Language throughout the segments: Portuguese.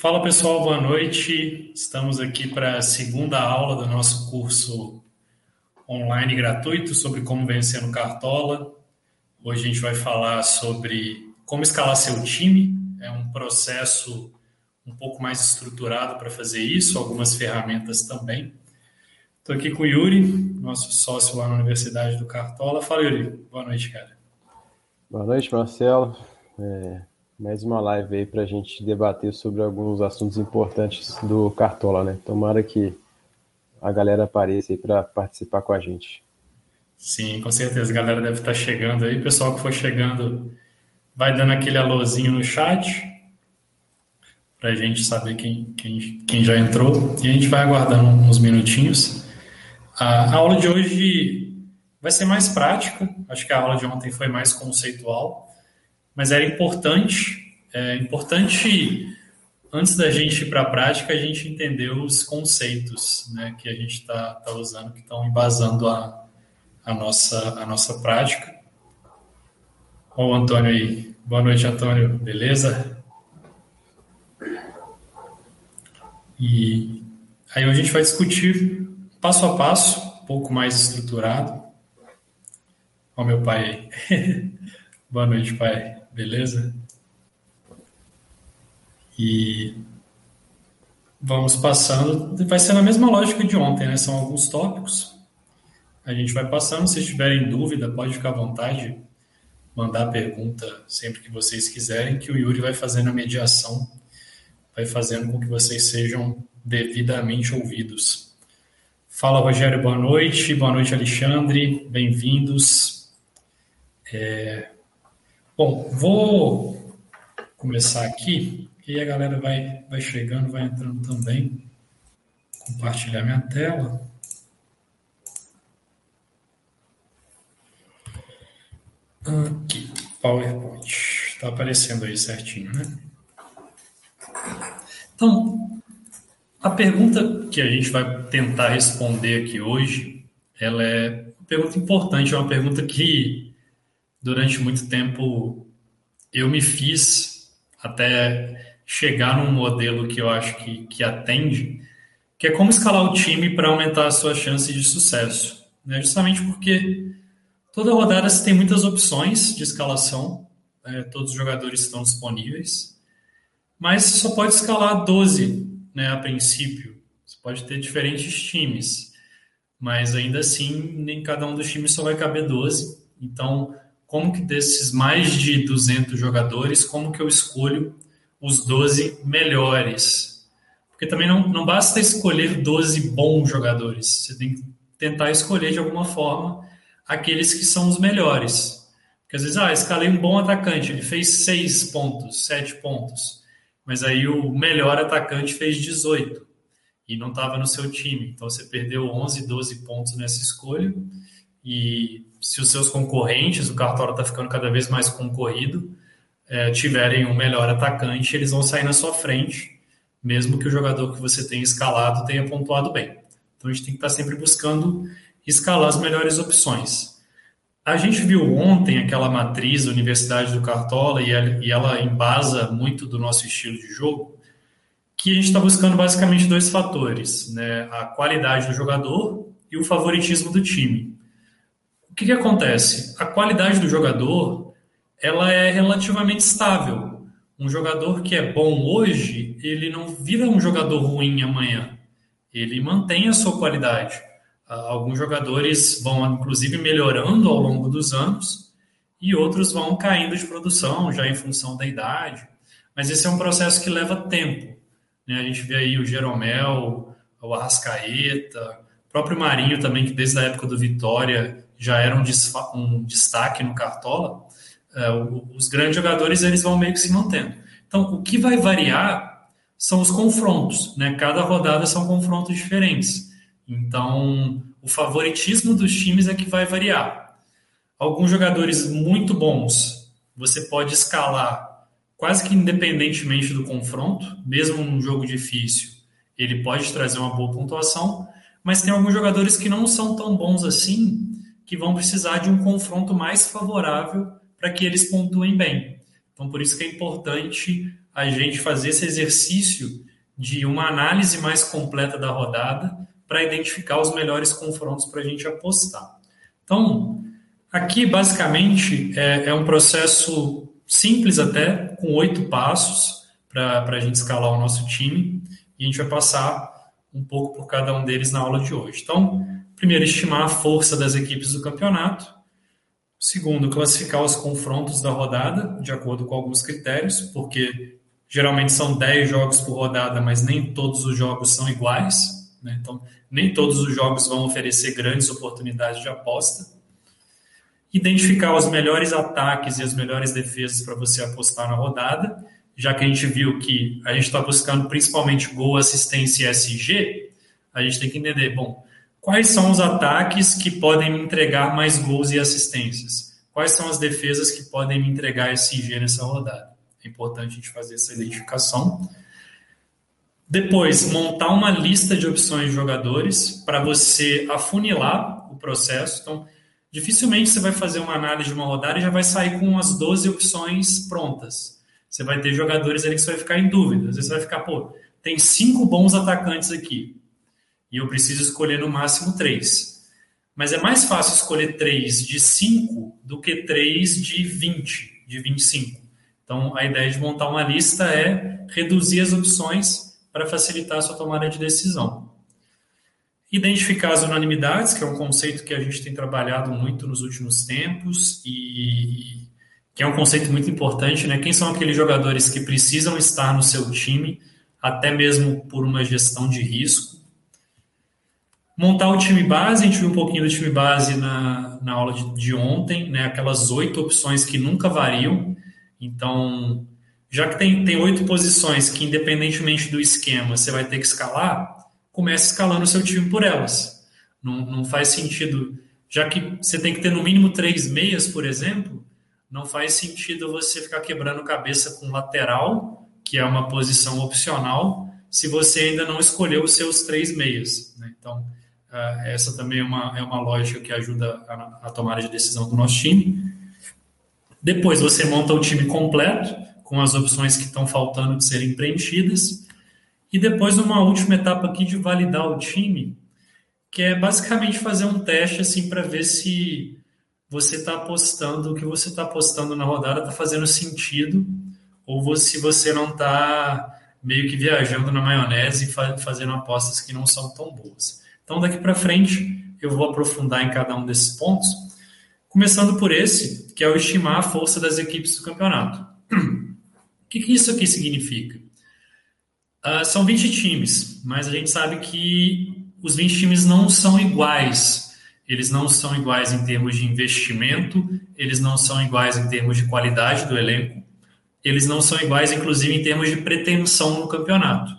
Fala pessoal, boa noite. Estamos aqui para a segunda aula do nosso curso online gratuito sobre como vencer no Cartola. Hoje a gente vai falar sobre como escalar seu time. É um processo um pouco mais estruturado para fazer isso, algumas ferramentas também. Estou aqui com o Yuri, nosso sócio lá na Universidade do Cartola. Fala, Yuri. Boa noite, cara. Boa noite, Marcelo. É, mais uma live aí para a gente debater sobre alguns assuntos importantes do Cartola, né? Tomara que a galera apareça aí para participar com a gente. Sim, com certeza. A galera deve estar chegando aí. O pessoal que for chegando vai dando aquele alôzinho no chat para a gente saber quem, quem, quem já entrou. E a gente vai aguardando uns minutinhos. A aula de hoje vai ser mais prática. Acho que a aula de ontem foi mais conceitual mas era importante, é importante antes da gente ir para a prática, a gente entender os conceitos né, que a gente está tá usando, que estão embasando a, a, nossa, a nossa prática. Olha o Antônio aí. Boa noite, Antônio. Beleza? E aí a gente vai discutir passo a passo, um pouco mais estruturado. Olha meu pai aí. Boa noite, pai. Beleza? E vamos passando. Vai ser na mesma lógica de ontem, né? São alguns tópicos. A gente vai passando. Se tiverem dúvida, pode ficar à vontade, mandar pergunta sempre que vocês quiserem, que o Yuri vai fazendo a mediação, vai fazendo com que vocês sejam devidamente ouvidos. Fala, Rogério, boa noite. Boa noite, Alexandre. Bem-vindos. É, Bom, vou começar aqui e a galera vai, vai chegando, vai entrando também. Compartilhar minha tela. Aqui, PowerPoint. Está aparecendo aí certinho, né? Então, a pergunta que a gente vai tentar responder aqui hoje, ela é uma pergunta importante, é uma pergunta que durante muito tempo eu me fiz até chegar num modelo que eu acho que, que atende, que é como escalar o time para aumentar a sua chance de sucesso. Né? Justamente porque toda rodada você tem muitas opções de escalação, né? todos os jogadores estão disponíveis, mas você só pode escalar 12 né, a princípio. Você pode ter diferentes times, mas ainda assim, nem cada um dos times só vai caber 12. Então, como que desses mais de 200 jogadores, como que eu escolho os 12 melhores? Porque também não, não basta escolher 12 bons jogadores, você tem que tentar escolher de alguma forma aqueles que são os melhores. Porque às vezes, ah, escalei um bom atacante, ele fez 6 pontos, 7 pontos, mas aí o melhor atacante fez 18 e não estava no seu time. Então você perdeu 11, 12 pontos nessa escolha e se os seus concorrentes, o cartório está ficando cada vez mais concorrido, é, tiverem um melhor atacante, eles vão sair na sua frente, mesmo que o jogador que você tenha escalado tenha pontuado bem. Então a gente tem que estar tá sempre buscando escalar as melhores opções. A gente viu ontem aquela matriz da Universidade do Cartola e ela, e ela embasa muito do nosso estilo de jogo, que a gente está buscando basicamente dois fatores, né? a qualidade do jogador e o favoritismo do time que, que acontece? A qualidade do jogador ela é relativamente estável. Um jogador que é bom hoje, ele não vira um jogador ruim amanhã. Ele mantém a sua qualidade. Ah, alguns jogadores vão, inclusive, melhorando ao longo dos anos e outros vão caindo de produção, já em função da idade. Mas esse é um processo que leva tempo. Né? A gente vê aí o Jeromel, o Arrascaeta, o próprio Marinho também, que desde a época do Vitória já era um, um destaque no Cartola, é, os grandes jogadores eles vão meio que se mantendo. Então, o que vai variar são os confrontos, né? Cada rodada são confrontos diferentes. Então, o favoritismo dos times é que vai variar. Alguns jogadores muito bons, você pode escalar quase que independentemente do confronto, mesmo num jogo difícil, ele pode trazer uma boa pontuação, mas tem alguns jogadores que não são tão bons assim que vão precisar de um confronto mais favorável para que eles pontuem bem. Então, por isso que é importante a gente fazer esse exercício de uma análise mais completa da rodada para identificar os melhores confrontos para a gente apostar. Então, aqui basicamente é, é um processo simples até, com oito passos para a gente escalar o nosso time e a gente vai passar um pouco por cada um deles na aula de hoje. Então, primeiro, estimar a força das equipes do campeonato. Segundo, classificar os confrontos da rodada, de acordo com alguns critérios, porque geralmente são 10 jogos por rodada, mas nem todos os jogos são iguais. Né? Então, nem todos os jogos vão oferecer grandes oportunidades de aposta. Identificar os melhores ataques e as melhores defesas para você apostar na rodada, já que a gente viu que a gente está buscando principalmente gol, assistência e SG, a gente tem que entender, bom, Quais são os ataques que podem me entregar mais gols e assistências? Quais são as defesas que podem me entregar SG nessa rodada? É importante a gente fazer essa identificação. Depois, montar uma lista de opções de jogadores para você afunilar o processo. Então, dificilmente você vai fazer uma análise de uma rodada e já vai sair com as 12 opções prontas. Você vai ter jogadores ali que você vai ficar em dúvida. Às vezes você vai ficar, pô, tem cinco bons atacantes aqui e eu preciso escolher no máximo três. Mas é mais fácil escolher três de 5 do que três de 20, de 25. Então, a ideia de montar uma lista é reduzir as opções para facilitar a sua tomada de decisão. Identificar as unanimidades, que é um conceito que a gente tem trabalhado muito nos últimos tempos e que é um conceito muito importante, né? Quem são aqueles jogadores que precisam estar no seu time, até mesmo por uma gestão de risco montar o time base, a gente viu um pouquinho do time base na, na aula de, de ontem, né? Aquelas oito opções que nunca variam. Então, já que tem, tem oito posições que, independentemente do esquema, você vai ter que escalar, comece escalando o seu time por elas. Não, não faz sentido, já que você tem que ter no mínimo três meias, por exemplo, não faz sentido você ficar quebrando cabeça com lateral, que é uma posição opcional, se você ainda não escolheu os seus três meias. Né? Então, essa também é uma, é uma lógica que ajuda a, a tomada de decisão do nosso time. Depois você monta o time completo, com as opções que estão faltando de serem preenchidas. E depois uma última etapa aqui de validar o time, que é basicamente fazer um teste assim para ver se você está apostando, o que você está apostando na rodada está fazendo sentido, ou se você não está meio que viajando na maionese e fa fazendo apostas que não são tão boas. Então, daqui para frente, eu vou aprofundar em cada um desses pontos, começando por esse, que é o estimar a força das equipes do campeonato. O que, que isso aqui significa? Uh, são 20 times, mas a gente sabe que os 20 times não são iguais. Eles não são iguais em termos de investimento, eles não são iguais em termos de qualidade do elenco, eles não são iguais, inclusive, em termos de pretensão no campeonato.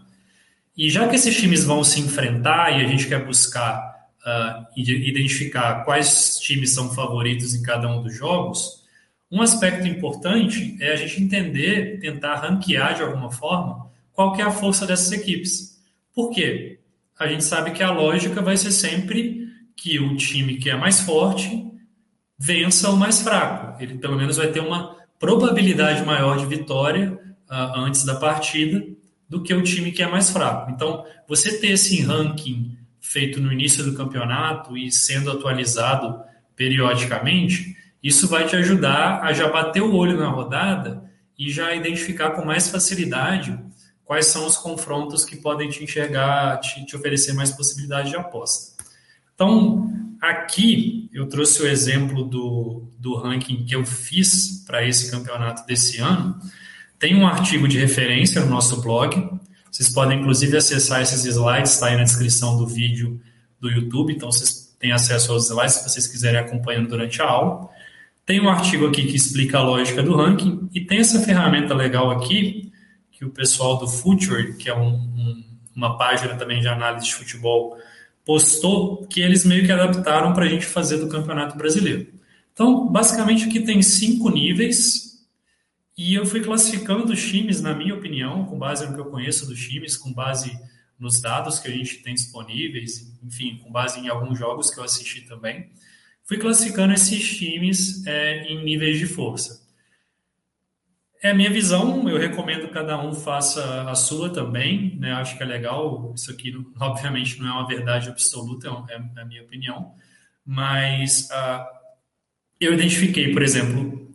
E já que esses times vão se enfrentar e a gente quer buscar uh, identificar quais times são favoritos em cada um dos jogos, um aspecto importante é a gente entender, tentar ranquear de alguma forma, qual que é a força dessas equipes. Por quê? A gente sabe que a lógica vai ser sempre que o time que é mais forte vença o mais fraco. Ele pelo menos vai ter uma probabilidade maior de vitória uh, antes da partida do que o time que é mais fraco. Então, você ter esse ranking feito no início do campeonato e sendo atualizado periodicamente, isso vai te ajudar a já bater o olho na rodada e já identificar com mais facilidade quais são os confrontos que podem te enxergar, te, te oferecer mais possibilidade de aposta. Então, aqui eu trouxe o exemplo do, do ranking que eu fiz para esse campeonato desse ano, tem um artigo de referência no nosso blog. Vocês podem, inclusive, acessar esses slides, está aí na descrição do vídeo do YouTube. Então, vocês têm acesso aos slides se vocês quiserem acompanhando durante a aula. Tem um artigo aqui que explica a lógica do ranking. E tem essa ferramenta legal aqui, que o pessoal do Future, que é um, um, uma página também de análise de futebol, postou, que eles meio que adaptaram para a gente fazer do Campeonato Brasileiro. Então, basicamente, aqui tem cinco níveis e eu fui classificando os times, na minha opinião, com base no que eu conheço dos times, com base nos dados que a gente tem disponíveis, enfim, com base em alguns jogos que eu assisti também. Fui classificando esses times é, em níveis de força. É a minha visão, eu recomendo que cada um faça a sua também, né? Acho que é legal. Isso aqui, obviamente, não é uma verdade absoluta, é, é a minha opinião. Mas uh, eu identifiquei, por exemplo,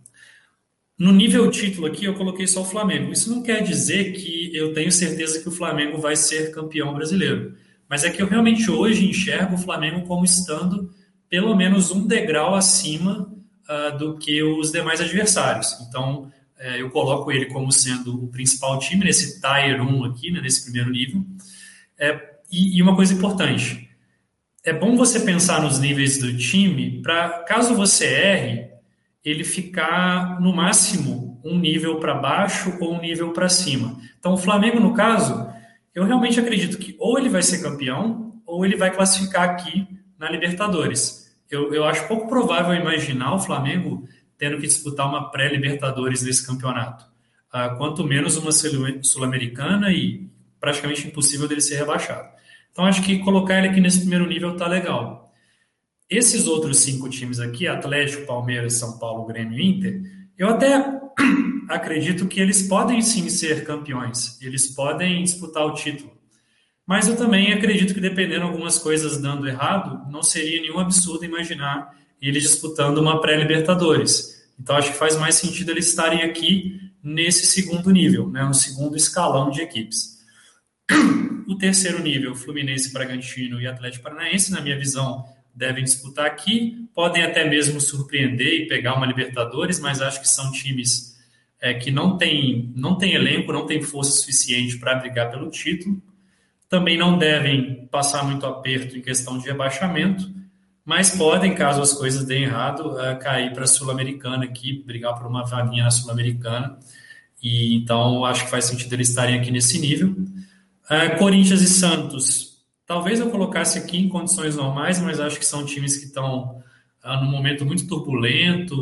no nível título aqui, eu coloquei só o Flamengo. Isso não quer dizer que eu tenho certeza que o Flamengo vai ser campeão brasileiro. Mas é que eu realmente hoje enxergo o Flamengo como estando pelo menos um degrau acima uh, do que os demais adversários. Então, é, eu coloco ele como sendo o principal time nesse Tier 1 aqui, né, nesse primeiro nível. É, e, e, uma coisa importante, é bom você pensar nos níveis do time para, caso você erre, ele ficar no máximo um nível para baixo ou um nível para cima. Então, o Flamengo, no caso, eu realmente acredito que ou ele vai ser campeão ou ele vai classificar aqui na Libertadores. Eu, eu acho pouco provável imaginar o Flamengo tendo que disputar uma pré-Libertadores nesse campeonato. Uh, quanto menos uma Sul-Americana e praticamente impossível dele ser rebaixado. Então, acho que colocar ele aqui nesse primeiro nível tá legal. Esses outros cinco times aqui, Atlético, Palmeiras, São Paulo, Grêmio e Inter, eu até acredito que eles podem sim ser campeões, eles podem disputar o título. Mas eu também acredito que, dependendo de algumas coisas dando errado, não seria nenhum absurdo imaginar eles disputando uma pré-Libertadores. Então, acho que faz mais sentido eles estarem aqui nesse segundo nível, né, no segundo escalão de equipes. O terceiro nível, Fluminense, Bragantino e Atlético Paranaense, na minha visão, devem disputar aqui. Podem até mesmo surpreender e pegar uma Libertadores, mas acho que são times é, que não têm não tem elenco, não têm força suficiente para brigar pelo título. Também não devem passar muito aperto em questão de rebaixamento mas podem, caso as coisas deem errado, uh, cair para a Sul-Americana aqui, brigar por uma vaguinha na Sul-Americana. E então acho que faz sentido eles estarem aqui nesse nível. Uh, Corinthians e Santos, talvez eu colocasse aqui em condições normais, mas acho que são times que estão uh, num momento muito turbulento.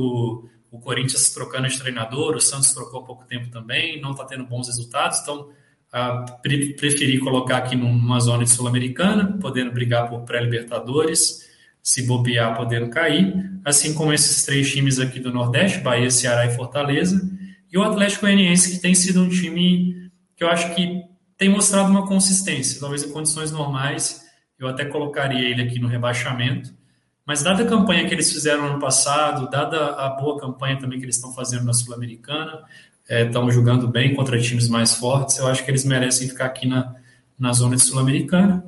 O Corinthians trocando de treinador, o Santos trocou há pouco tempo também, não está tendo bons resultados, então uh, pre preferi colocar aqui numa zona Sul-Americana, podendo brigar por pré-Libertadores se bobear, podendo cair, assim como esses três times aqui do Nordeste, Bahia, Ceará e Fortaleza, e o Atlético Goianiense, que tem sido um time que eu acho que tem mostrado uma consistência, talvez em condições normais, eu até colocaria ele aqui no rebaixamento, mas dada a campanha que eles fizeram ano passado, dada a boa campanha também que eles estão fazendo na Sul-Americana, é, estão jogando bem contra times mais fortes, eu acho que eles merecem ficar aqui na, na zona Sul-Americana.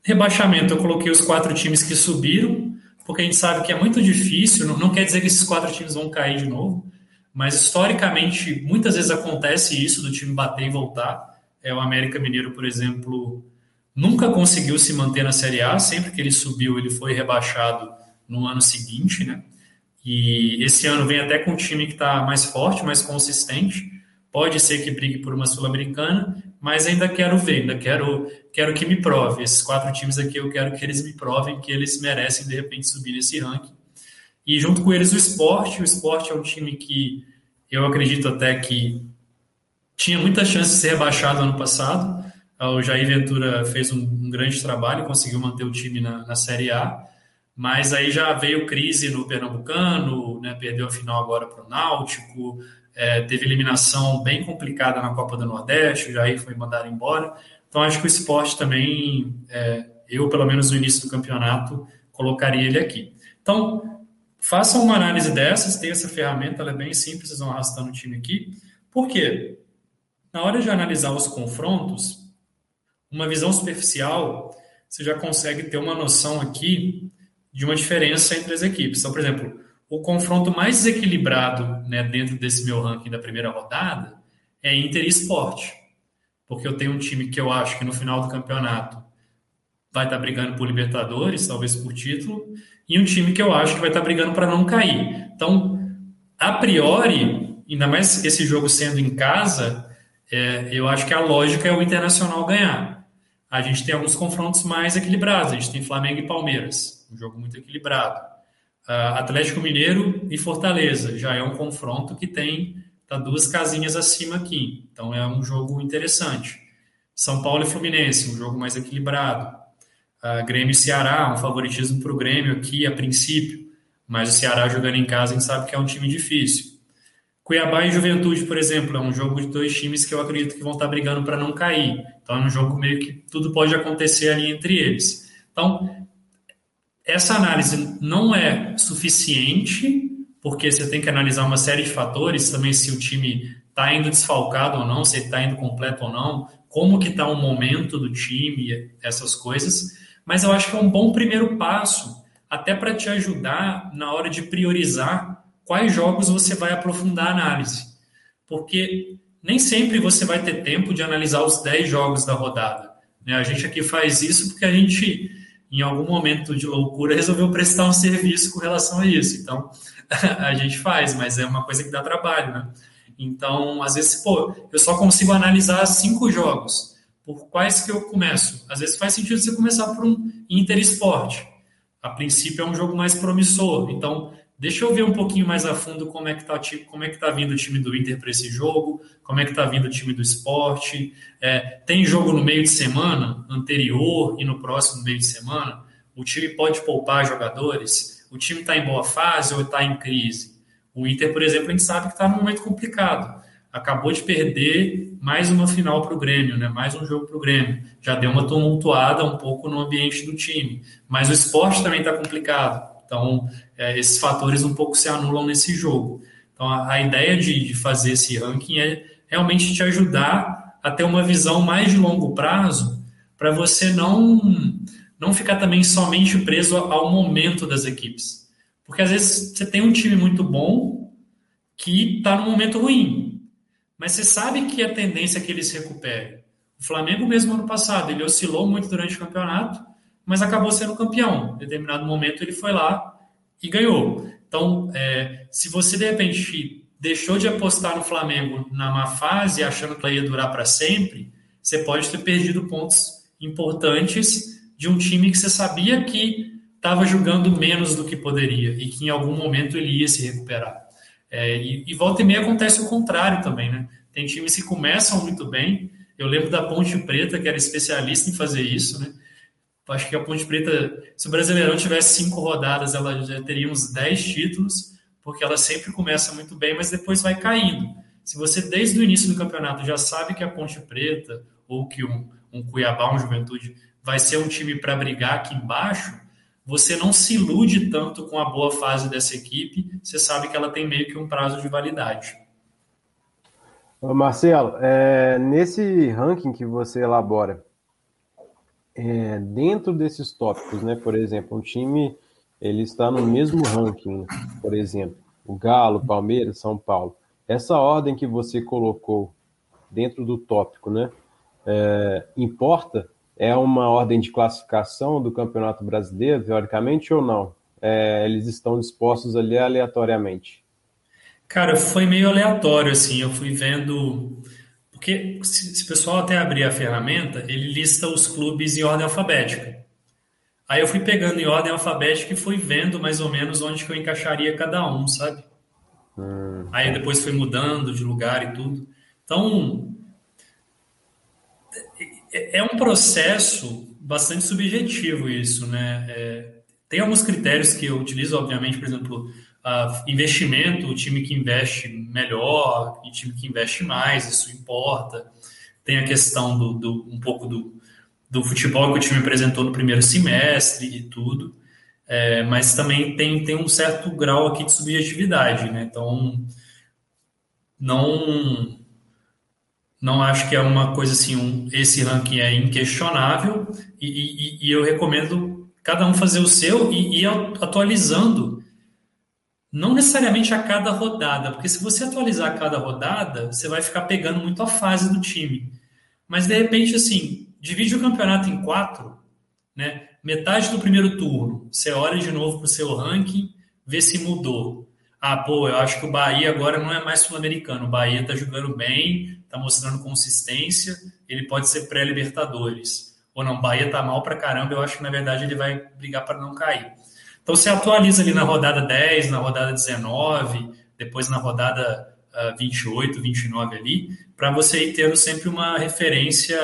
Rebaixamento, eu coloquei os quatro times que subiram, porque a gente sabe que é muito difícil, não, não quer dizer que esses quatro times vão cair de novo, mas historicamente muitas vezes acontece isso do time bater e voltar. É, o América Mineiro, por exemplo, nunca conseguiu se manter na Série A, sempre que ele subiu, ele foi rebaixado no ano seguinte, né? E esse ano vem até com um time que está mais forte, mais consistente. Pode ser que brigue por uma Sul-Americana, mas ainda quero ver, ainda quero, quero que me prove. Esses quatro times aqui, eu quero que eles me provem que eles merecem, de repente, subir nesse ranking. E junto com eles o esporte. O esporte é um time que eu acredito até que tinha muita chance de ser rebaixado ano passado. O Jair Ventura fez um, um grande trabalho, conseguiu manter o time na, na, Série A, mas aí já veio crise no Pernambucano, né, perdeu a final agora para o Náutico, é, teve eliminação bem complicada na Copa do Nordeste, o Jair foi mandado embora. Então, acho que o esporte também, é, eu, pelo menos no início do campeonato, colocaria ele aqui. Então, façam uma análise dessas, tem essa ferramenta, ela é bem simples, vocês vão arrastando o time aqui. Por quê? Na hora de analisar os confrontos, uma visão superficial, você já consegue ter uma noção aqui de uma diferença entre as equipes. Então, por exemplo, o confronto mais desequilibrado né, dentro desse meu ranking da primeira rodada é Inter e Sport. Porque eu tenho um time que eu acho que no final do campeonato vai estar brigando por Libertadores, talvez por título, e um time que eu acho que vai estar brigando para não cair. Então, a priori, ainda mais esse jogo sendo em casa, é, eu acho que a lógica é o Internacional ganhar. A gente tem alguns confrontos mais equilibrados, a gente tem Flamengo e Palmeiras, um jogo muito equilibrado. Uh, Atlético Mineiro e Fortaleza. Já é um confronto que tem tá duas casinhas acima aqui. Então é um jogo interessante. São Paulo e Fluminense, um jogo mais equilibrado. Uh, Grêmio e Ceará, um favoritismo para o Grêmio aqui a princípio, mas o Ceará jogando em casa a gente sabe que é um time difícil. Cuiabá e Juventude, por exemplo, é um jogo de dois times que eu acredito que vão estar brigando para não cair. Então é um jogo meio que tudo pode acontecer ali entre eles. Então, essa análise não é suficiente, porque você tem que analisar uma série de fatores, também se o time está indo desfalcado ou não, se está indo completo ou não, como que está o momento do time, essas coisas. Mas eu acho que é um bom primeiro passo, até para te ajudar na hora de priorizar quais jogos você vai aprofundar a análise. Porque nem sempre você vai ter tempo de analisar os 10 jogos da rodada. Né? A gente aqui faz isso porque a gente, em algum momento de loucura, resolveu prestar um serviço com relação a isso. Então, a gente faz, mas é uma coisa que dá trabalho, né? Então, às vezes, pô, eu só consigo analisar cinco jogos. Por quais que eu começo? Às vezes faz sentido você começar por um Inter Esporte. A princípio é um jogo mais promissor. Então, Deixa eu ver um pouquinho mais a fundo como é que está como é que tá vindo o time do Inter para esse jogo, como é que está vindo o time do esporte. É, tem jogo no meio de semana anterior e no próximo meio de semana. O time pode poupar jogadores. O time está em boa fase ou está em crise. O Inter, por exemplo, a gente sabe que está num momento complicado. Acabou de perder mais uma final para o Grêmio, né? mais um jogo para o Grêmio. Já deu uma tumultuada um pouco no ambiente do time. Mas o esporte também está complicado então, é, esses fatores um pouco se anulam nesse jogo. Então, a, a ideia de, de, fazer esse ranking é realmente te ajudar a ter uma visão mais de longo prazo para você não, não ficar também somente preso ao momento das equipes. Porque às vezes você tem um time muito bom que está num momento ruim, mas você sabe que a tendência é que ele se recupere. O Flamengo mesmo ano passado, ele oscilou muito durante o campeonato, mas acabou sendo campeão. Em determinado momento ele foi lá e ganhou. Então, é, se você de repente deixou de apostar no Flamengo na má fase, achando que ia durar para sempre, você pode ter perdido pontos importantes de um time que você sabia que estava jogando menos do que poderia e que em algum momento ele ia se recuperar. É, e, e volta e meia acontece o contrário também, né? Tem times que começam muito bem. Eu lembro da Ponte Preta, que era especialista em fazer isso, né? Acho que a Ponte Preta, se o Brasileirão tivesse cinco rodadas, ela já teria uns dez títulos, porque ela sempre começa muito bem, mas depois vai caindo. Se você, desde o início do campeonato, já sabe que a Ponte Preta, ou que um, um Cuiabá, um Juventude, vai ser um time para brigar aqui embaixo, você não se ilude tanto com a boa fase dessa equipe, você sabe que ela tem meio que um prazo de validade. Marcelo, é, nesse ranking que você elabora, é, dentro desses tópicos, né? Por exemplo, um time ele está no mesmo ranking, por exemplo, o Galo, Palmeiras, São Paulo. Essa ordem que você colocou dentro do tópico, né? É, importa? É uma ordem de classificação do Campeonato Brasileiro, teoricamente, ou não? É, eles estão dispostos ali aleatoriamente? Cara, foi meio aleatório, assim. Eu fui vendo porque se, se o pessoal até abrir a ferramenta, ele lista os clubes em ordem alfabética. Aí eu fui pegando em ordem alfabética e fui vendo mais ou menos onde que eu encaixaria cada um, sabe? Hum. Aí depois fui mudando de lugar e tudo. Então, é, é um processo bastante subjetivo isso, né? É, tem alguns critérios que eu utilizo, obviamente, por exemplo, uh, investimento, o time que investe melhor e time que investe mais, isso importa. Tem a questão do, do um pouco do, do futebol que o time apresentou no primeiro semestre e tudo. É, mas também tem, tem um certo grau aqui de subjetividade, né? Então, não não acho que é uma coisa assim, um, esse ranking é inquestionável e, e, e, eu recomendo cada um fazer o seu e ir atualizando não necessariamente a cada rodada, porque se você atualizar a cada rodada, você vai ficar pegando muito a fase do time. Mas de repente, assim, divide o campeonato em quatro, né? Metade do primeiro turno, você olha de novo para o seu ranking, vê se mudou. Ah, pô, eu acho que o Bahia agora não é mais sul-americano. O Bahia está jogando bem, está mostrando consistência, ele pode ser pré-Libertadores. Ou não, Bahia está mal para caramba, eu acho que na verdade ele vai brigar para não cair. Então você atualiza ali na rodada 10, na rodada 19, depois na rodada uh, 28, 29 ali, para você ir tendo sempre uma referência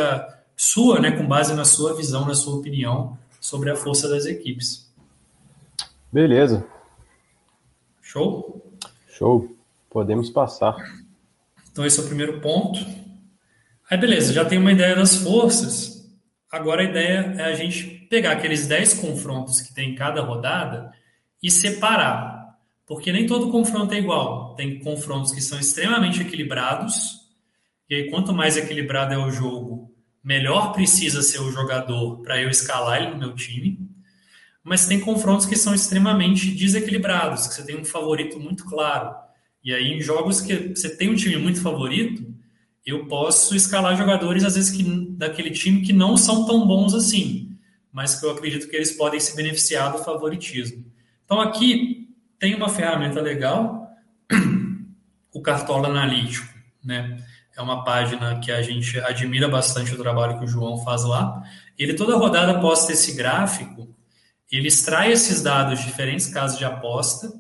sua, né, com base na sua visão, na sua opinião sobre a força das equipes. Beleza. Show? Show. Podemos passar. Então, esse é o primeiro ponto. Aí, beleza, já tem uma ideia das forças. Agora a ideia é a gente pegar aqueles 10 confrontos que tem em cada rodada e separar. Porque nem todo confronto é igual. Tem confrontos que são extremamente equilibrados, e aí quanto mais equilibrado é o jogo, melhor precisa ser o jogador para eu escalar ele no meu time. Mas tem confrontos que são extremamente desequilibrados, que você tem um favorito muito claro. E aí, em jogos que você tem um time muito favorito, eu posso escalar jogadores, às vezes, que, daquele time que não são tão bons assim, mas que eu acredito que eles podem se beneficiar do favoritismo. Então, aqui tem uma ferramenta legal, o Cartola Analítico, né? É uma página que a gente admira bastante o trabalho que o João faz lá. Ele toda rodada posta esse gráfico, ele extrai esses dados de diferentes casas de aposta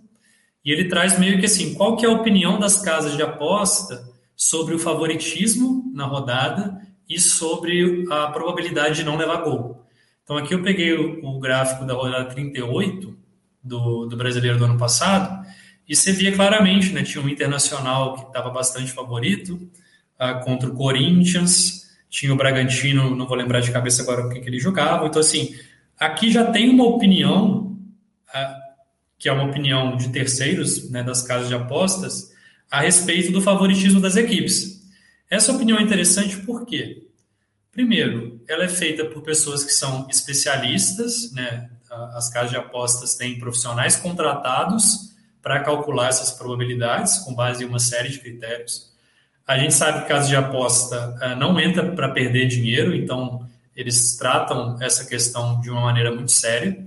e ele traz meio que assim, qual que é a opinião das casas de aposta sobre o favoritismo na rodada e sobre a probabilidade de não levar gol. Então aqui eu peguei o, o gráfico da rodada 38 do, do brasileiro do ano passado e você via claramente, né, tinha um Internacional que estava bastante favorito, uh, contra o Corinthians, tinha o Bragantino, não vou lembrar de cabeça agora o que, ele jogava. Então, assim, aqui já tem uma opinião, uh, que é uma opinião de terceiros, né, das casas de apostas, a respeito do favoritismo das equipes. Essa opinião é interessante por quê? Primeiro, ela é feita por pessoas que são especialistas, né? As casas de apostas têm profissionais contratados para calcular essas probabilidades com base em uma série de critérios. A gente sabe que casos de aposta uh, não entra para perder dinheiro, então eles tratam essa questão de uma maneira muito séria.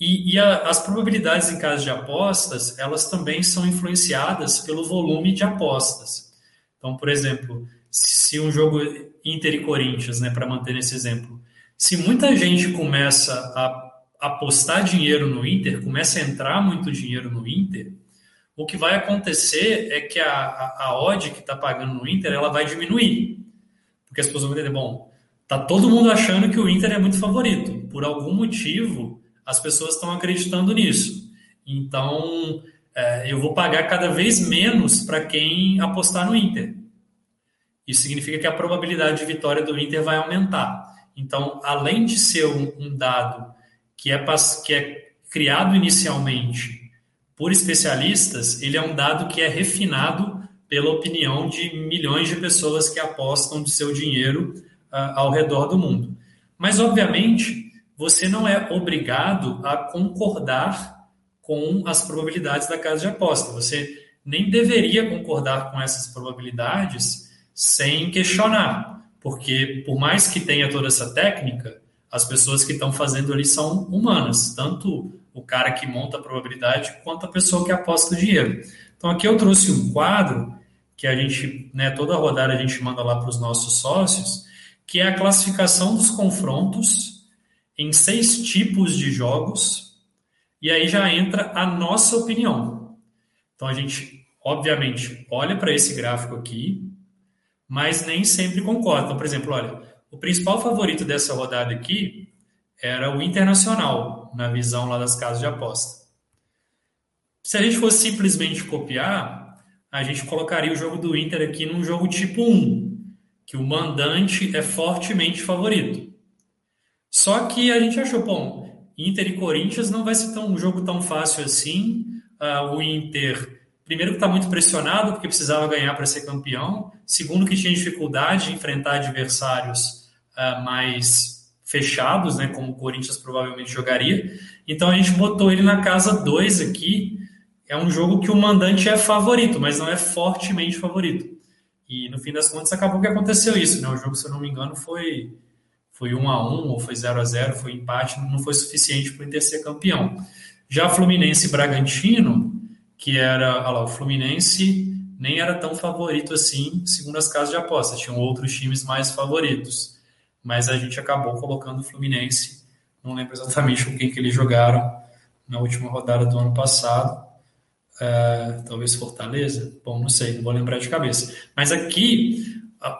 E, e a, as probabilidades em casos de apostas, elas também são influenciadas pelo volume de apostas. Então, por exemplo, se um jogo Inter e Corinthians, né, para manter esse exemplo, se muita gente começa a apostar dinheiro no Inter, começa a entrar muito dinheiro no Inter, o que vai acontecer é que a, a, a odd que está pagando no Inter ela vai diminuir. Porque as pessoas vão entender, bom, tá todo mundo achando que o Inter é muito favorito. Por algum motivo, as pessoas estão acreditando nisso. Então, é, eu vou pagar cada vez menos para quem apostar no Inter. Isso significa que a probabilidade de vitória do Inter vai aumentar. Então, além de ser um, um dado que é, que é criado inicialmente por especialistas, ele é um dado que é refinado pela opinião de milhões de pessoas que apostam de seu dinheiro uh, ao redor do mundo. Mas, obviamente, você não é obrigado a concordar com as probabilidades da casa de aposta. Você nem deveria concordar com essas probabilidades sem questionar, porque por mais que tenha toda essa técnica, as pessoas que estão fazendo ali são humanas, tanto o cara que monta a probabilidade quanto a pessoa que aposta o dinheiro. Então aqui eu trouxe um quadro que a gente, né, toda rodada a gente manda lá para os nossos sócios, que é a classificação dos confrontos em seis tipos de jogos, e aí já entra a nossa opinião. Então a gente, obviamente, olha para esse gráfico aqui, mas nem sempre concorda. Então, por exemplo, olha, o principal favorito dessa rodada aqui era o Internacional, na visão lá das casas de aposta. Se a gente fosse simplesmente copiar, a gente colocaria o jogo do Inter aqui num jogo tipo 1, que o mandante é fortemente favorito. Só que a gente achou, bom, Inter e Corinthians não vai ser tão, um jogo tão fácil assim. Uh, o Inter, primeiro que está muito pressionado, porque precisava ganhar para ser campeão. Segundo que tinha dificuldade de enfrentar adversários uh, mais fechados, né, como o Corinthians provavelmente jogaria. Então a gente botou ele na casa 2 aqui. É um jogo que o mandante é favorito, mas não é fortemente favorito. E no fim das contas acabou que aconteceu isso, né? O jogo, se eu não me engano, foi foi 1 a 1 ou foi 0 a 0, foi empate, não foi suficiente para o Inter ser campeão. Já Fluminense e Bragantino, que era, olha lá, o Fluminense nem era tão favorito assim, segundo as casas de aposta, tinham outros times mais favoritos mas a gente acabou colocando o Fluminense, não lembro exatamente com quem que eles jogaram na última rodada do ano passado, uh, talvez Fortaleza, bom, não sei, não vou lembrar de cabeça. Mas aqui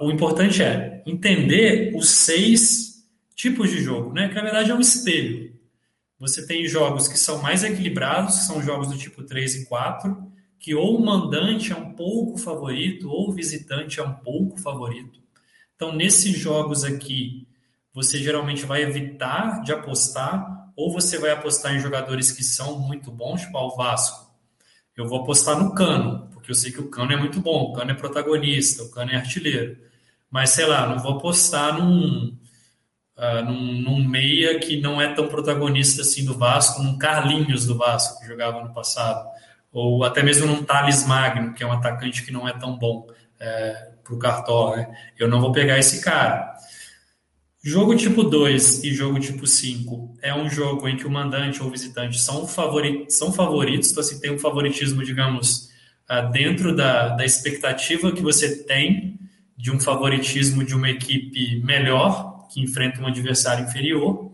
o importante é entender os seis tipos de jogo, né? Que na verdade é um espelho. Você tem jogos que são mais equilibrados, que são jogos do tipo 3 e 4, que ou o mandante é um pouco favorito ou o visitante é um pouco favorito. Então, nesses jogos aqui, você geralmente vai evitar de apostar ou você vai apostar em jogadores que são muito bons, tipo o Vasco. Eu vou apostar no Cano, porque eu sei que o Cano é muito bom, o Cano é protagonista, o Cano é artilheiro. Mas, sei lá, não vou apostar num, uh, num, num, meia que não é tão protagonista assim do Vasco, num Carlinhos do Vasco, que jogava no passado, ou até mesmo num Thales Magno, que é um atacante que não é tão bom é, para o Cartola. Né? Eu não vou pegar esse cara. Jogo tipo 2 e jogo tipo 5 é um jogo em que o mandante ou o visitante são, favori são favoritos, então assim, tem um favoritismo, digamos, uh, dentro da, da expectativa que você tem de um favoritismo de uma equipe melhor que enfrenta um adversário inferior.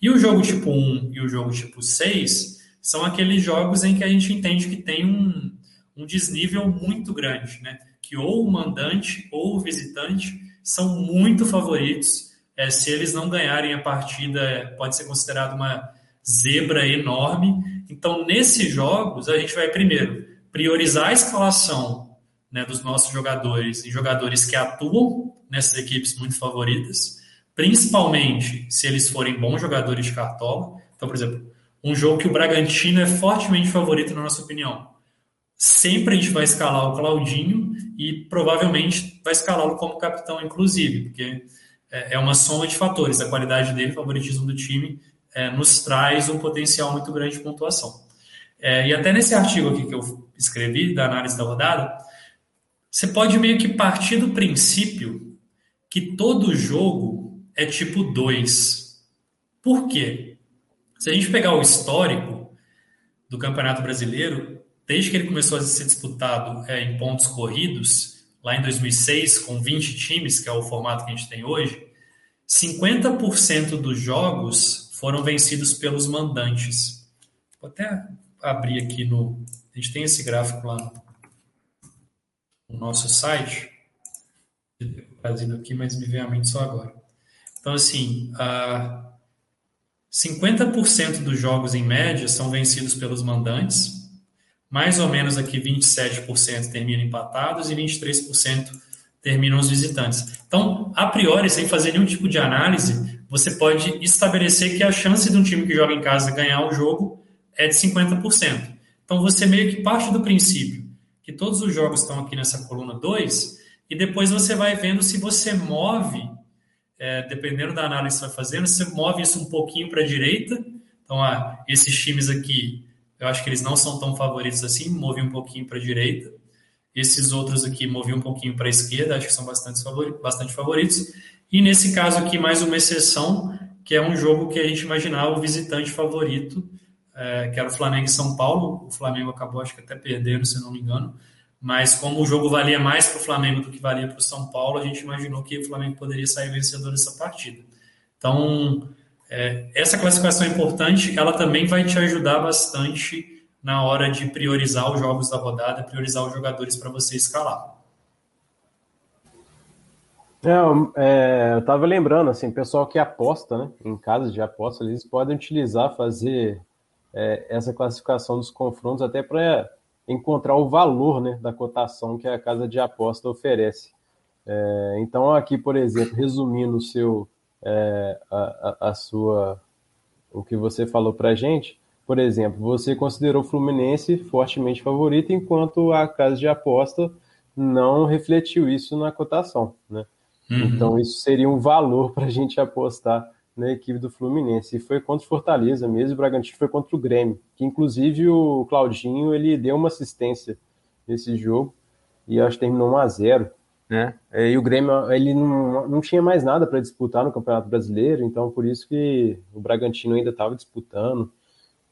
E o jogo tipo 1 e o jogo tipo 6 são aqueles jogos em que a gente entende que tem um, um desnível muito grande, né? Que ou o mandante ou o visitante são muito favoritos. É, se eles não ganharem a partida, é, pode ser considerado uma zebra enorme. Então, nesses jogos, a gente vai primeiro priorizar a escalação né, dos nossos jogadores e jogadores que atuam nessas equipes muito favoritas principalmente se eles forem bons jogadores de cartola. Então, por exemplo, um jogo que o Bragantino é fortemente favorito, na nossa opinião. Sempre a gente vai escalar o Claudinho e provavelmente vai escalá-lo como capitão, inclusive, porque é, é uma soma de fatores. A qualidade dele, o favoritismo do time, é, nos traz um potencial muito grande de pontuação. É, e até nesse artigo aqui que eu escrevi, da análise da rodada, você pode meio que partir do princípio que todo jogo é tipo 2. Por quê? Se a gente pegar o histórico do Campeonato Brasileiro, desde que ele começou a ser disputado é, em pontos corridos, lá em 2006, com 20 times, que é o formato que a gente tem hoje, 50% dos jogos foram vencidos pelos mandantes. Vou até abrir aqui no. A gente tem esse gráfico lá no nosso site. Trazido aqui, mas me veio a mente só agora. Então, assim, uh, 50% dos jogos, em média, são vencidos pelos mandantes, mais ou menos aqui 27% terminam empatados e 23% terminam os visitantes. Então, a priori, sem fazer nenhum tipo de análise, você pode estabelecer que a chance de um time que joga em casa ganhar o jogo é de 50%. Então, você meio que parte do princípio que todos os jogos estão aqui nessa coluna 2, e depois você vai vendo se você move é, dependendo da análise que você vai fazendo, você move isso um pouquinho para a direita. Então, ah, esses times aqui, eu acho que eles não são tão favoritos assim, move um pouquinho para a direita. Esses outros aqui movi um pouquinho para a esquerda, acho que são bastante favoritos, bastante favoritos. E nesse caso aqui, mais uma exceção, que é um jogo que a gente imaginava o visitante favorito, é, que era o Flamengo e São Paulo. O Flamengo acabou, acho que até perdendo, se não me engano mas como o jogo valia mais para o Flamengo do que valia para o São Paulo, a gente imaginou que o Flamengo poderia sair vencedor dessa partida. Então, é, essa classificação é importante, ela também vai te ajudar bastante na hora de priorizar os jogos da rodada, priorizar os jogadores para você escalar. É, é, eu estava lembrando, assim, pessoal que aposta, né, em casas de aposta, eles podem utilizar, fazer é, essa classificação dos confrontos até para encontrar o valor né, da cotação que a casa de aposta oferece. É, então, aqui, por exemplo, resumindo o seu, é, a, a, sua, o que você falou para a gente, por exemplo, você considerou o Fluminense fortemente favorito, enquanto a casa de aposta não refletiu isso na cotação. Né? Uhum. Então, isso seria um valor para a gente apostar na equipe do Fluminense. E foi contra o Fortaleza mesmo, o Bragantino foi contra o Grêmio, que inclusive o Claudinho ele deu uma assistência nesse jogo e acho que terminou 1 a 0 né? E o Grêmio ele não, não tinha mais nada para disputar no Campeonato Brasileiro, então por isso que o Bragantino ainda estava disputando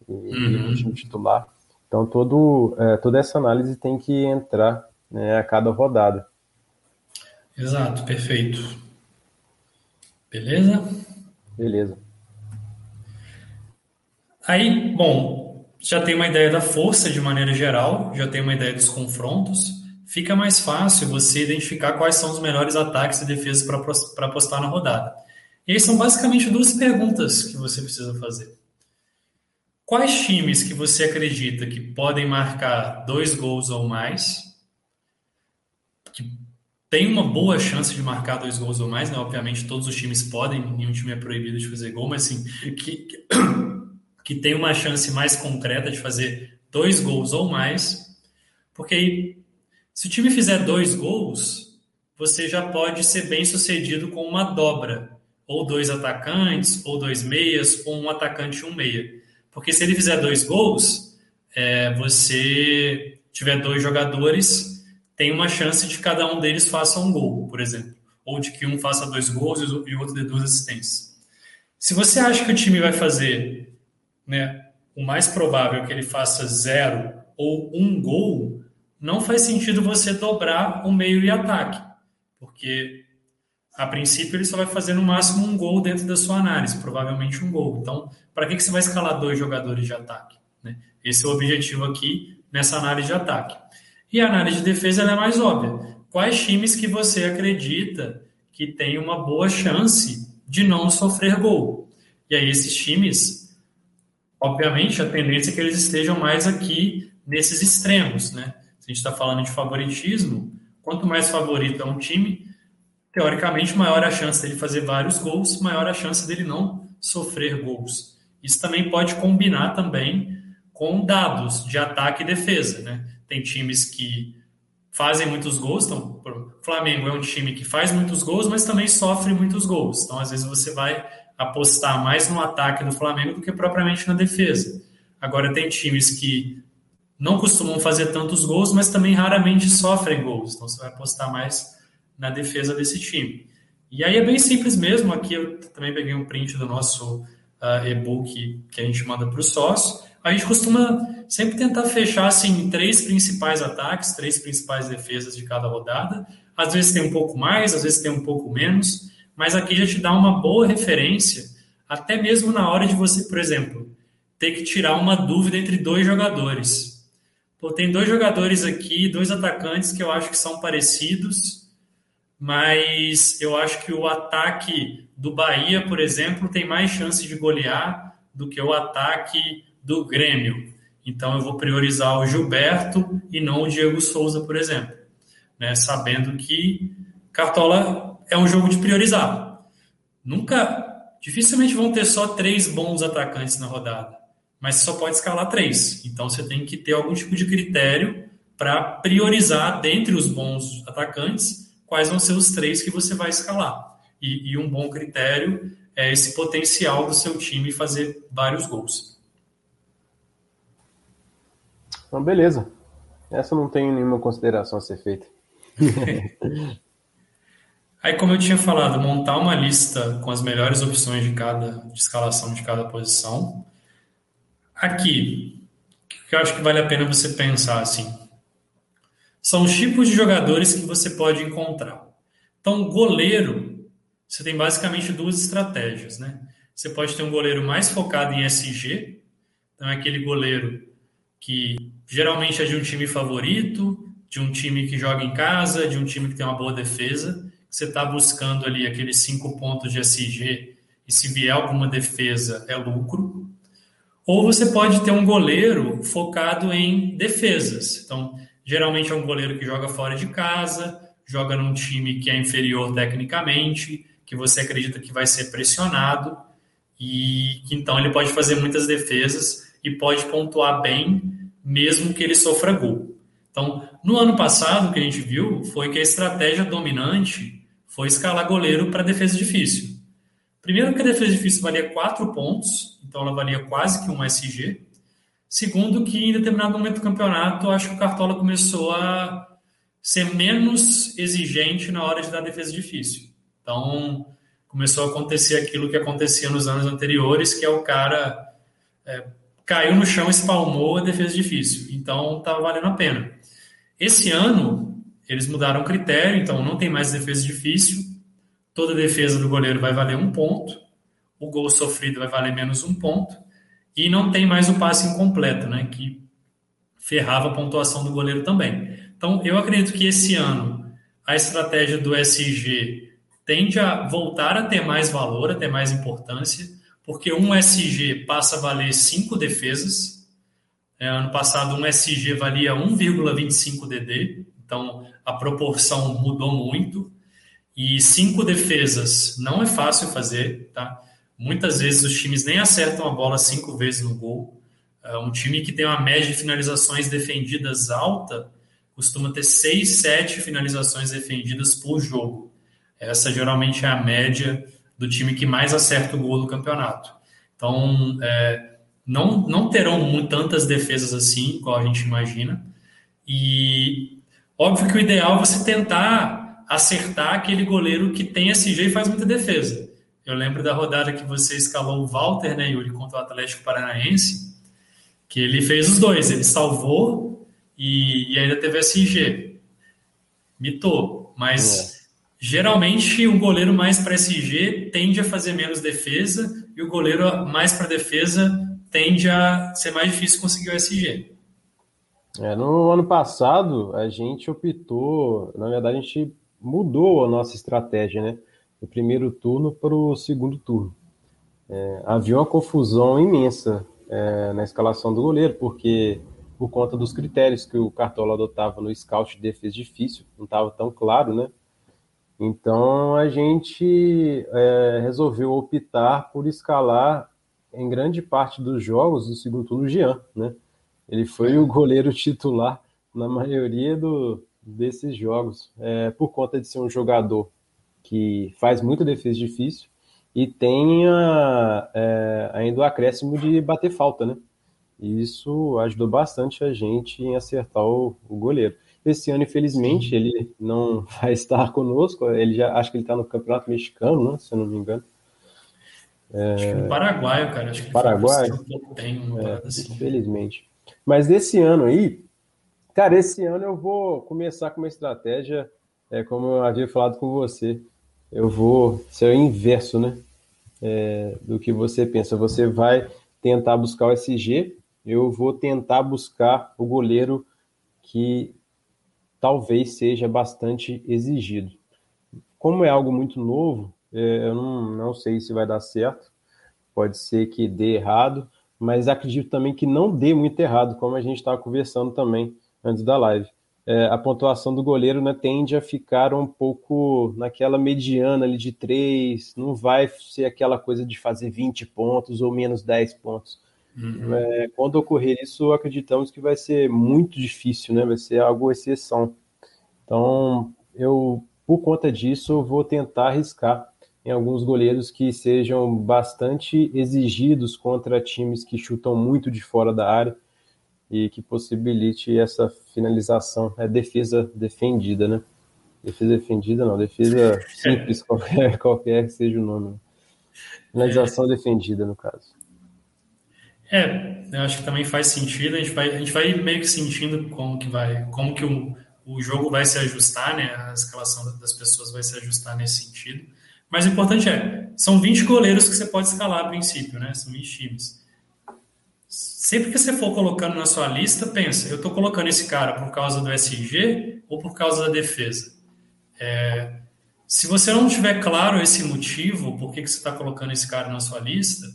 uhum. o time titular. Então todo, é, toda essa análise tem que entrar né, a cada rodada. Exato, perfeito. Beleza? Beleza. Aí, bom, já tem uma ideia da força de maneira geral, já tem uma ideia dos confrontos. Fica mais fácil você identificar quais são os melhores ataques e defesas para apostar na rodada. E aí são basicamente duas perguntas que você precisa fazer. Quais times que você acredita que podem marcar dois gols ou mais? Tem uma boa chance de marcar dois gols ou mais, né? Obviamente todos os times podem, nenhum time é proibido de fazer gol, mas assim, que, que tem uma chance mais concreta de fazer dois gols ou mais, porque aí, se o time fizer dois gols, você já pode ser bem sucedido com uma dobra, ou dois atacantes, ou dois meias, ou um atacante e um meia. Porque se ele fizer dois gols, é, você tiver dois jogadores tem uma chance de cada um deles faça um gol, por exemplo. Ou de que um faça dois gols e o outro dê duas assistências. Se você acha que o time vai fazer, né, o mais provável é que ele faça zero ou um gol, não faz sentido você dobrar o meio e ataque, porque a princípio ele só vai fazer no máximo um gol dentro da sua análise, provavelmente um gol. Então, para que, que você vai escalar dois jogadores de ataque? Né? Esse é o objetivo aqui nessa análise de ataque. E a análise de defesa é mais óbvia. Quais times que você acredita que tem uma boa chance de não sofrer gol? E aí esses times, obviamente, a tendência é que eles estejam mais aqui nesses extremos, né? Se a gente está falando de favoritismo, quanto mais favorito é um time, teoricamente, maior a chance dele fazer vários gols, maior a chance dele não sofrer gols. Isso também pode combinar também com dados de ataque e defesa, né? Tem times que fazem muitos gols. Então, o Flamengo é um time que faz muitos gols, mas também sofre muitos gols. Então, às vezes, você vai apostar mais no ataque do Flamengo do que propriamente na defesa. Agora, tem times que não costumam fazer tantos gols, mas também raramente sofrem gols. Então, você vai apostar mais na defesa desse time. E aí é bem simples mesmo. Aqui eu também peguei um print do nosso uh, e-book que a gente manda para o sócio a gente costuma sempre tentar fechar assim três principais ataques, três principais defesas de cada rodada. Às vezes tem um pouco mais, às vezes tem um pouco menos, mas aqui já te dá uma boa referência, até mesmo na hora de você, por exemplo, ter que tirar uma dúvida entre dois jogadores. Pô, tem dois jogadores aqui, dois atacantes que eu acho que são parecidos, mas eu acho que o ataque do Bahia, por exemplo, tem mais chance de golear do que o ataque do Grêmio. Então eu vou priorizar o Gilberto e não o Diego Souza, por exemplo. Né? Sabendo que Cartola é um jogo de priorizar. Nunca, dificilmente vão ter só três bons atacantes na rodada, mas você só pode escalar três. Então você tem que ter algum tipo de critério para priorizar dentre os bons atacantes quais vão ser os três que você vai escalar. E, e um bom critério é esse potencial do seu time fazer vários gols. Então, beleza. Essa não tem nenhuma consideração a ser feita. Aí, como eu tinha falado, montar uma lista com as melhores opções de cada de escalação de cada posição. Aqui, o que eu acho que vale a pena você pensar assim, são os tipos de jogadores que você pode encontrar. Então, goleiro, você tem basicamente duas estratégias, né? Você pode ter um goleiro mais focado em SG, então é aquele goleiro que geralmente é de um time favorito, de um time que joga em casa, de um time que tem uma boa defesa. Você está buscando ali aqueles cinco pontos de SG e se vier alguma defesa é lucro. Ou você pode ter um goleiro focado em defesas. Então, geralmente é um goleiro que joga fora de casa, joga num time que é inferior tecnicamente, que você acredita que vai ser pressionado e então ele pode fazer muitas defesas e pode pontuar bem mesmo que ele sofra gol. Então, no ano passado, o que a gente viu foi que a estratégia dominante foi escalar goleiro para defesa difícil. Primeiro, que a defesa difícil valia 4 pontos, então ela valia quase que um SG. Segundo, que em determinado momento do campeonato, acho que o Cartola começou a ser menos exigente na hora de dar defesa difícil. Então, começou a acontecer aquilo que acontecia nos anos anteriores, que é o cara é, caiu no chão, espalmou, a defesa difícil. Então, estava valendo a pena. Esse ano, eles mudaram o critério, então não tem mais defesa difícil. Toda defesa do goleiro vai valer um ponto. O gol sofrido vai valer menos um ponto. E não tem mais o passe incompleto, né? Que ferrava a pontuação do goleiro também. Então, eu acredito que esse ano a estratégia do SG tende a voltar a ter mais valor, a ter mais importância porque um SG passa a valer 5 defesas. É, ano passado, um SG valia 1,25 DD, então a proporção mudou muito. E cinco defesas não é fácil fazer, tá? Muitas vezes os times nem acertam a bola cinco vezes no gol. É, um time que tem uma média de finalizações defendidas alta costuma ter seis, sete finalizações defendidas por jogo. Essa geralmente é a média do time que mais acerta o gol do campeonato. Então, é, não, não terão tantas defesas assim, igual a gente imagina. E óbvio que o ideal é você tentar acertar aquele goleiro que tem SG e faz muita defesa. Eu lembro da rodada que você escalou o Walter, né, Yuri, contra o Atlético Paranaense, que ele fez os dois. Ele salvou e, e ainda teve SG. Mitou, mas... Geralmente, o goleiro mais para SG tende a fazer menos defesa e o goleiro mais para defesa tende a ser mais difícil conseguir o SG. É, no ano passado, a gente optou, na verdade, a gente mudou a nossa estratégia, né? Do primeiro turno para o segundo turno. É, havia uma confusão imensa é, na escalação do goleiro, porque por conta dos critérios que o Cartola adotava no scout de defesa difícil, não estava tão claro, né? Então a gente é, resolveu optar por escalar em grande parte dos jogos do segundo turno Jean, né? Ele foi o goleiro titular na maioria do, desses jogos, é, por conta de ser um jogador que faz muita defesa difícil e tem a, é, ainda o acréscimo de bater falta, né? E isso ajudou bastante a gente em acertar o, o goleiro. Esse ano, infelizmente, ele não vai estar conosco. Ele já acho que ele está no Campeonato Mexicano, né? Se eu não me engano. É... Acho que no Paraguai, cara. Acho que Paraguai. Tem é, assim. Infelizmente. Mas desse ano aí, cara, esse ano eu vou começar com uma estratégia, é, como eu havia falado com você. Eu vou ser o inverso, né? É, do que você pensa. Você vai tentar buscar o SG, eu vou tentar buscar o goleiro que talvez seja bastante exigido. Como é algo muito novo, é, eu não, não sei se vai dar certo, pode ser que dê errado, mas acredito também que não dê muito errado, como a gente estava conversando também antes da live. É, a pontuação do goleiro né, tende a ficar um pouco naquela mediana ali de 3, não vai ser aquela coisa de fazer 20 pontos ou menos 10 pontos. Uhum. É, quando ocorrer isso, acreditamos que vai ser muito difícil, né? Vai ser algo exceção. Então, eu, por conta disso, vou tentar arriscar em alguns goleiros que sejam bastante exigidos contra times que chutam muito de fora da área e que possibilite essa finalização, é defesa defendida, né? Defesa defendida não, defesa simples, qualquer, qualquer que seja o nome. Finalização defendida, no caso. É, eu acho que também faz sentido. A gente vai, a gente vai meio que sentindo como que vai, como que o, o jogo vai se ajustar, né? A escalação das pessoas vai se ajustar nesse sentido. Mas o importante é, são 20 goleiros que você pode escalar a princípio, né? São 20 times. Sempre que você for colocando na sua lista, pensa, eu estou colocando esse cara por causa do SG ou por causa da defesa? É, se você não tiver claro esse motivo, por que, que você está colocando esse cara na sua lista,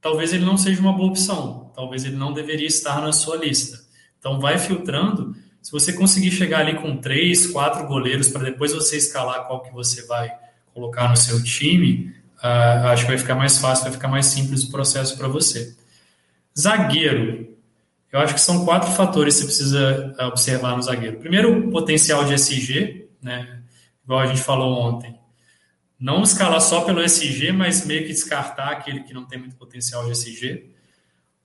talvez ele não seja uma boa opção, talvez ele não deveria estar na sua lista. Então, vai filtrando. Se você conseguir chegar ali com três, quatro goleiros para depois você escalar qual que você vai colocar no seu time, uh, acho que vai ficar mais fácil, vai ficar mais simples o processo para você. Zagueiro. Eu acho que são quatro fatores que você precisa ah, observar no zagueiro. Primeiro, o potencial de SG, né? igual a gente falou ontem não escalar só pelo SG, mas meio que descartar aquele que não tem muito potencial de SG.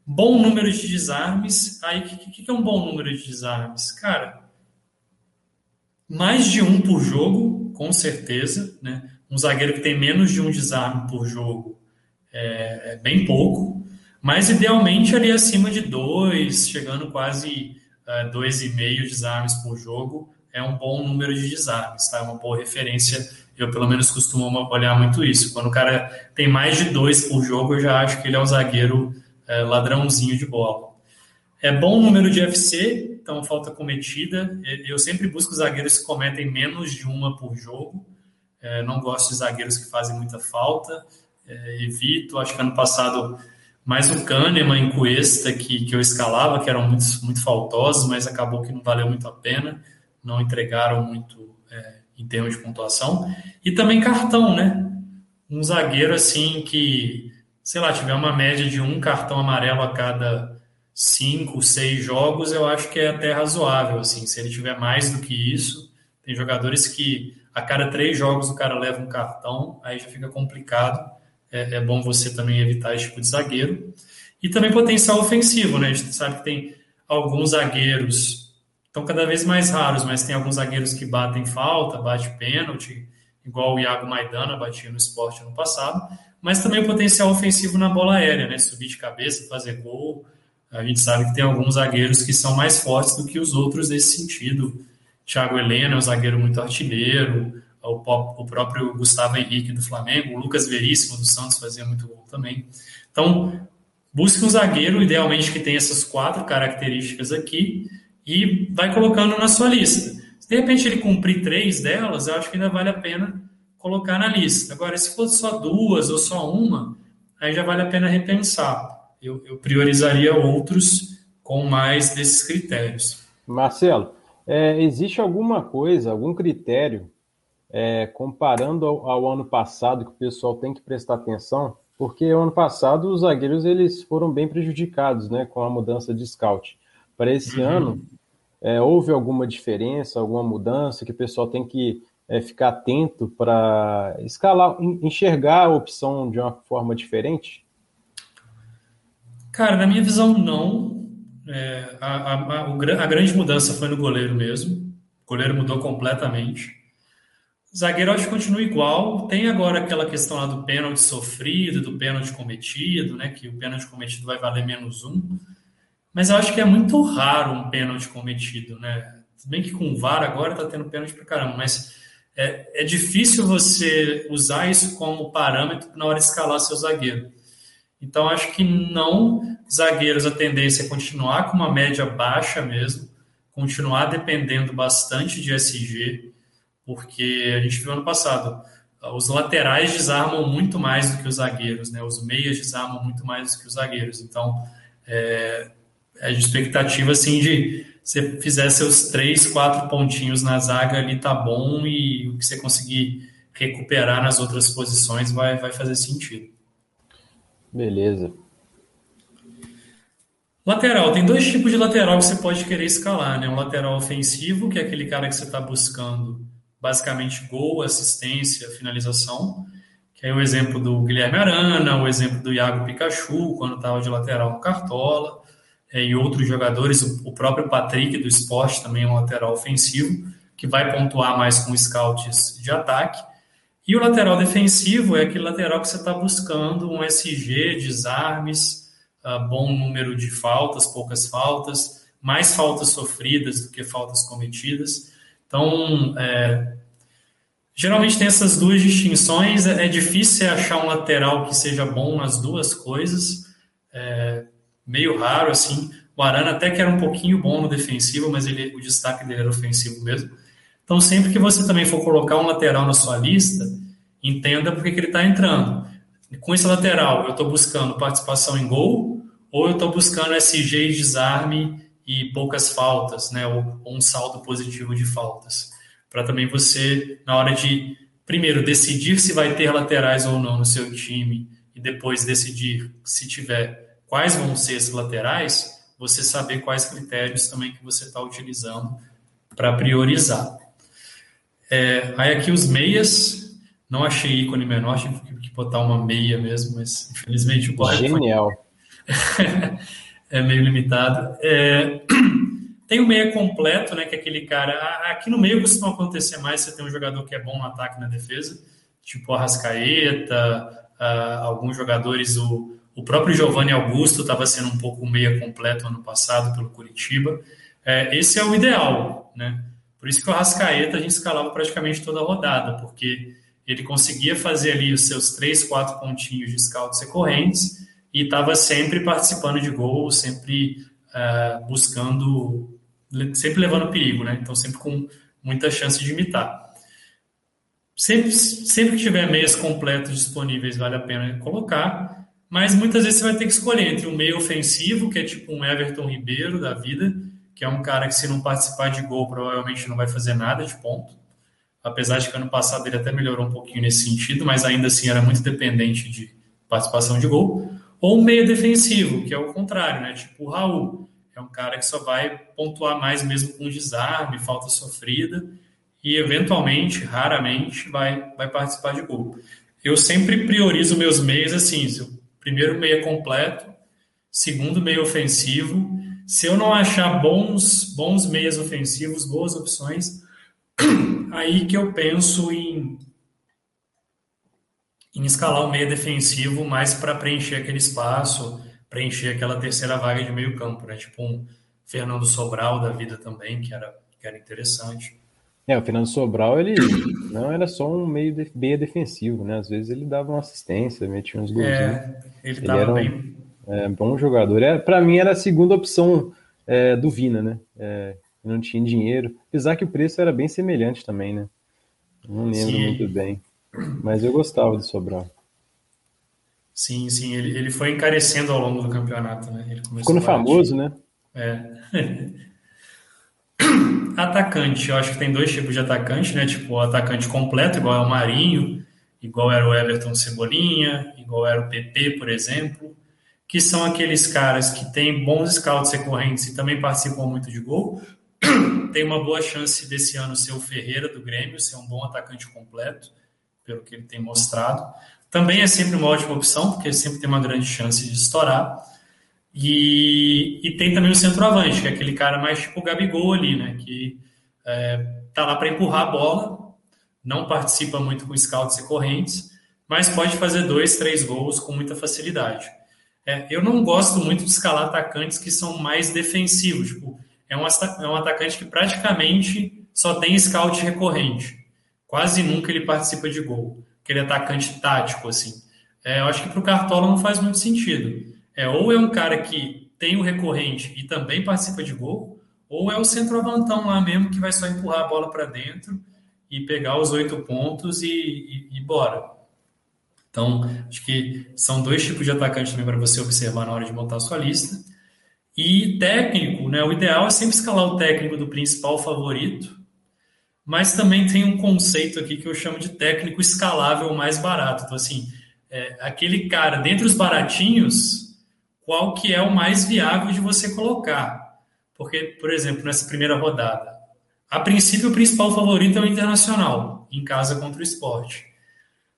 Bom número de desarmes. Aí, o que, que, é um bom número de desarmes? Cara, mais de um por jogo, com certeza. Né? Um zagueiro que tem menos de um desarme por jogo é, é bem pouco. Mas, idealmente, ali acima de dois, chegando quase uh, dois e meio desarmes por jogo, é um bom número de desarmes. Tá? É uma boa referência eu, pelo menos, costumo olhar muito isso. Quando o cara tem mais de dois por jogo, eu já acho que ele é um zagueiro é, ladrãozinho de bola. É bom número de FC, então falta cometida. Eu sempre busco zagueiros que cometem menos de uma por jogo. É, não gosto de zagueiros que fazem muita falta. é, evito. Acho que ano passado mais o Kahneman e Cuesta que, que eu escalava, que eram muito, muito faltosos, mas acabou que não valeu muito a pena, não entregaram muito é, em termos de pontuação. E também cartão, né? Um zagueiro assim que, sei lá, tiver uma média de um cartão amarelo a cada cinco, seis jogos, eu acho que é até razoável. Assim, se ele tiver mais do que isso, tem jogadores que a cada três jogos o cara leva um cartão, aí já fica complicado é, é bom você também evitar esse tipo de zagueiro. E também potencial ofensivo, né? A gente sabe que tem alguns zagueiros, estão cada vez mais raros, mas tem alguns zagueiros que batem falta, bate pênalti, igual o Iago Maidana batia no esporte ano passado, mas também o potencial ofensivo na bola aérea, né? Subir de cabeça, fazer gol. A gente sabe que tem alguns zagueiros que são mais fortes do que os outros nesse sentido. Thiago Helena é um zagueiro muito artilheiro, o, próprio Gustavo Henrique do Flamengo, o Lucas Veríssimo do Santos fazia muito gol também. Então, busque um zagueiro, idealmente que tenha essas quatro características aqui, e vai colocando na sua lista. Se de repente ele cumprir três delas, eu acho que ainda vale a pena colocar na lista. Agora, se for só duas ou só uma, aí já vale a pena repensar. Eu, eu priorizaria outros com mais desses critérios. Marcelo, é, existe alguma coisa, algum critério é, comparando ao, ao, ano passado, que o pessoal tem que prestar atenção, porque ano passado os zagueiros eles foram bem prejudicados né, com a mudança de scout. Para esse uhum. ano, é, houve alguma diferença, alguma mudança que o pessoal tem que é, ficar atento para escalar, enxergar a opção de uma forma diferente? Cara, na minha visão, não. É, a, a, a, grande mudança foi no goleiro mesmo. O goleiro mudou completamente. Zagueiro acho que continua igual. Tem agora aquela questão lá do pênalti sofrido, do pênalti cometido, né? Que o pênalti cometido vai valer menos um. Mas eu acho que é muito raro um pênalti cometido, né? Tudo bem que com o VAR agora tá tendo pênalti pra caramba, mas é, é difícil você usar isso como parâmetro na hora de escalar seu zagueiro. Então acho que não zagueiros a tendência é continuar com uma média baixa mesmo, continuar dependendo bastante de SG porque a gente viu ano passado, os laterais desarmam muito mais do que os zagueiros, né? Os meias desarmam muito mais do que os zagueiros. Então, é, de expectativa assim de você fizer seus três, quatro pontinhos na zaga ali tá bom e o que você conseguir recuperar nas outras posições vai, vai fazer sentido. Beleza. Lateral, tem dois tipos de lateral que você pode querer escalar, né? Um lateral ofensivo, que é aquele cara que você está buscando basicamente gol, assistência, finalização, que é o exemplo do Guilherme Arana, o exemplo do Iago Pikachu, quando estava de lateral no Cartola, e outros jogadores, o, próprio Patrick do esporte também é um lateral ofensivo, que vai pontuar mais com scouts de ataque. E o lateral defensivo é aquele lateral que você está buscando um SG, desarmes, uh, bom número de faltas, poucas faltas, mais faltas sofridas do que faltas cometidas. Então, é, geralmente tem essas duas distinções. É, é difícil achar um lateral que seja bom nas duas coisas. É, meio raro, assim. O Arana até que era um pouquinho bom no defensivo, mas ele, o destaque dele era ofensivo mesmo. Então, sempre que você também for colocar um lateral na sua lista, entenda por que, ele está entrando. Com esse lateral, eu estou buscando participação em gol ou eu estou buscando SG e desarme e poucas faltas, né, ou, ou um saldo positivo de faltas, para também você, na hora de, primeiro, decidir se vai ter laterais ou não no seu time, e depois decidir, se tiver, quais vão ser esses laterais, você saber quais critérios também que você está utilizando para priorizar. É, aí aqui os meias, não achei ícone menor, tive que botar uma meia mesmo, mas infelizmente o Genial. é meio limitado. É, tem o meia completo, né, que é aquele cara. Aqui no meio costuma acontecer mais, você tem um jogador que é bom no ataque e na defesa, tipo a Rascaeta, alguns jogadores, o, o próprio Giovanni Augusto estava sendo um pouco meia completo ano passado pelo Curitiba. É, esse é o ideal, né? Por isso que o Rascaeta a gente escalava praticamente toda a rodada, porque ele conseguia fazer ali os seus três, quatro pontinhos de scouts recorrentes e estava sempre participando de gol, sempre uh, buscando, sempre levando perigo, né? Então sempre com muita chance de imitar. sempre, sempre que tiver meias completos disponíveis, vale a pena colocar, mas muitas vezes você vai ter que escolher entre um meio ofensivo, que é tipo um Everton Ribeiro da vida, que é um cara que se não participar de gol provavelmente não vai fazer nada de ponto, apesar de que ano passado ele até melhorou um pouquinho nesse sentido, mas ainda assim era muito dependente de participação de gol, ou um meio defensivo, que é o contrário, né? Tipo o Raul, é um cara que só vai pontuar mais mesmo com desarme, falta sofrida, e eventualmente, raramente, vai, vai participar de gol. Eu sempre priorizo meus meios assim, primeiro meia completo, segundo meio ofensivo. Se eu não achar bons, bons meias ofensivos, boas opções, aí que eu penso em, em escalar o meia defensivo mais para preencher aquele espaço, preencher aquela terceira vaga de meio campo, né? Tipo um Fernando Sobral da vida também, que era, que era interessante. É, o Fernando Sobral, ele não era só um meio de, meia defensivo, né? Às vezes ele dava uma assistência, metia uns gols. É, ele, ele era um bem... é, bom jogador. É, para mim era a segunda opção é, do Vina, né? É, não tinha dinheiro. Apesar que o preço era bem semelhante também, né? Não lembro sim. muito bem. Mas eu gostava do Sobral. Sim, sim. Ele, ele foi encarecendo ao longo do campeonato, né? Ele Ficou no famoso, né? É. atacante, eu acho que tem dois tipos de atacante, né? Tipo, o atacante completo, igual é o Marinho, igual era o Everton Cebolinha, igual era o PP, por exemplo, que são aqueles caras que têm bons scouts recorrentes e também participam muito de gol. tem uma boa chance desse ano ser o Ferreira do Grêmio, ser um bom atacante completo, pelo que ele tem mostrado. Também é sempre uma ótima opção, porque sempre tem uma grande chance de estourar. E, e tem também o centroavante, que é aquele cara mais tipo o Gabigol ali, né? Que é, tá lá para empurrar a bola, não participa muito com scouts e correntes, mas pode fazer dois, três gols com muita facilidade. É, eu não gosto muito de escalar atacantes que são mais defensivos. Tipo, é um, é um atacante que praticamente só tem scout recorrente. Quase nunca ele participa de gol. Aquele atacante tático, assim. É, eu acho que para o Cartola não faz muito sentido. É, ou é um cara que tem o recorrente e também participa de gol, ou é o centroavantão lá mesmo que vai só empurrar a bola para dentro e pegar os oito pontos e, e, e, bora. Então, acho que são dois tipos de atacantes também para você observar na hora de montar a sua lista. E técnico, né? O ideal é sempre escalar o técnico do principal favorito, mas também tem um conceito aqui que eu chamo de técnico escalável mais barato. Então, assim, é, aquele cara, dentre os baratinhos, qual que é o mais viável de você colocar. Porque, por exemplo, nessa primeira rodada, a princípio o principal favorito é o Internacional, em casa contra o esporte.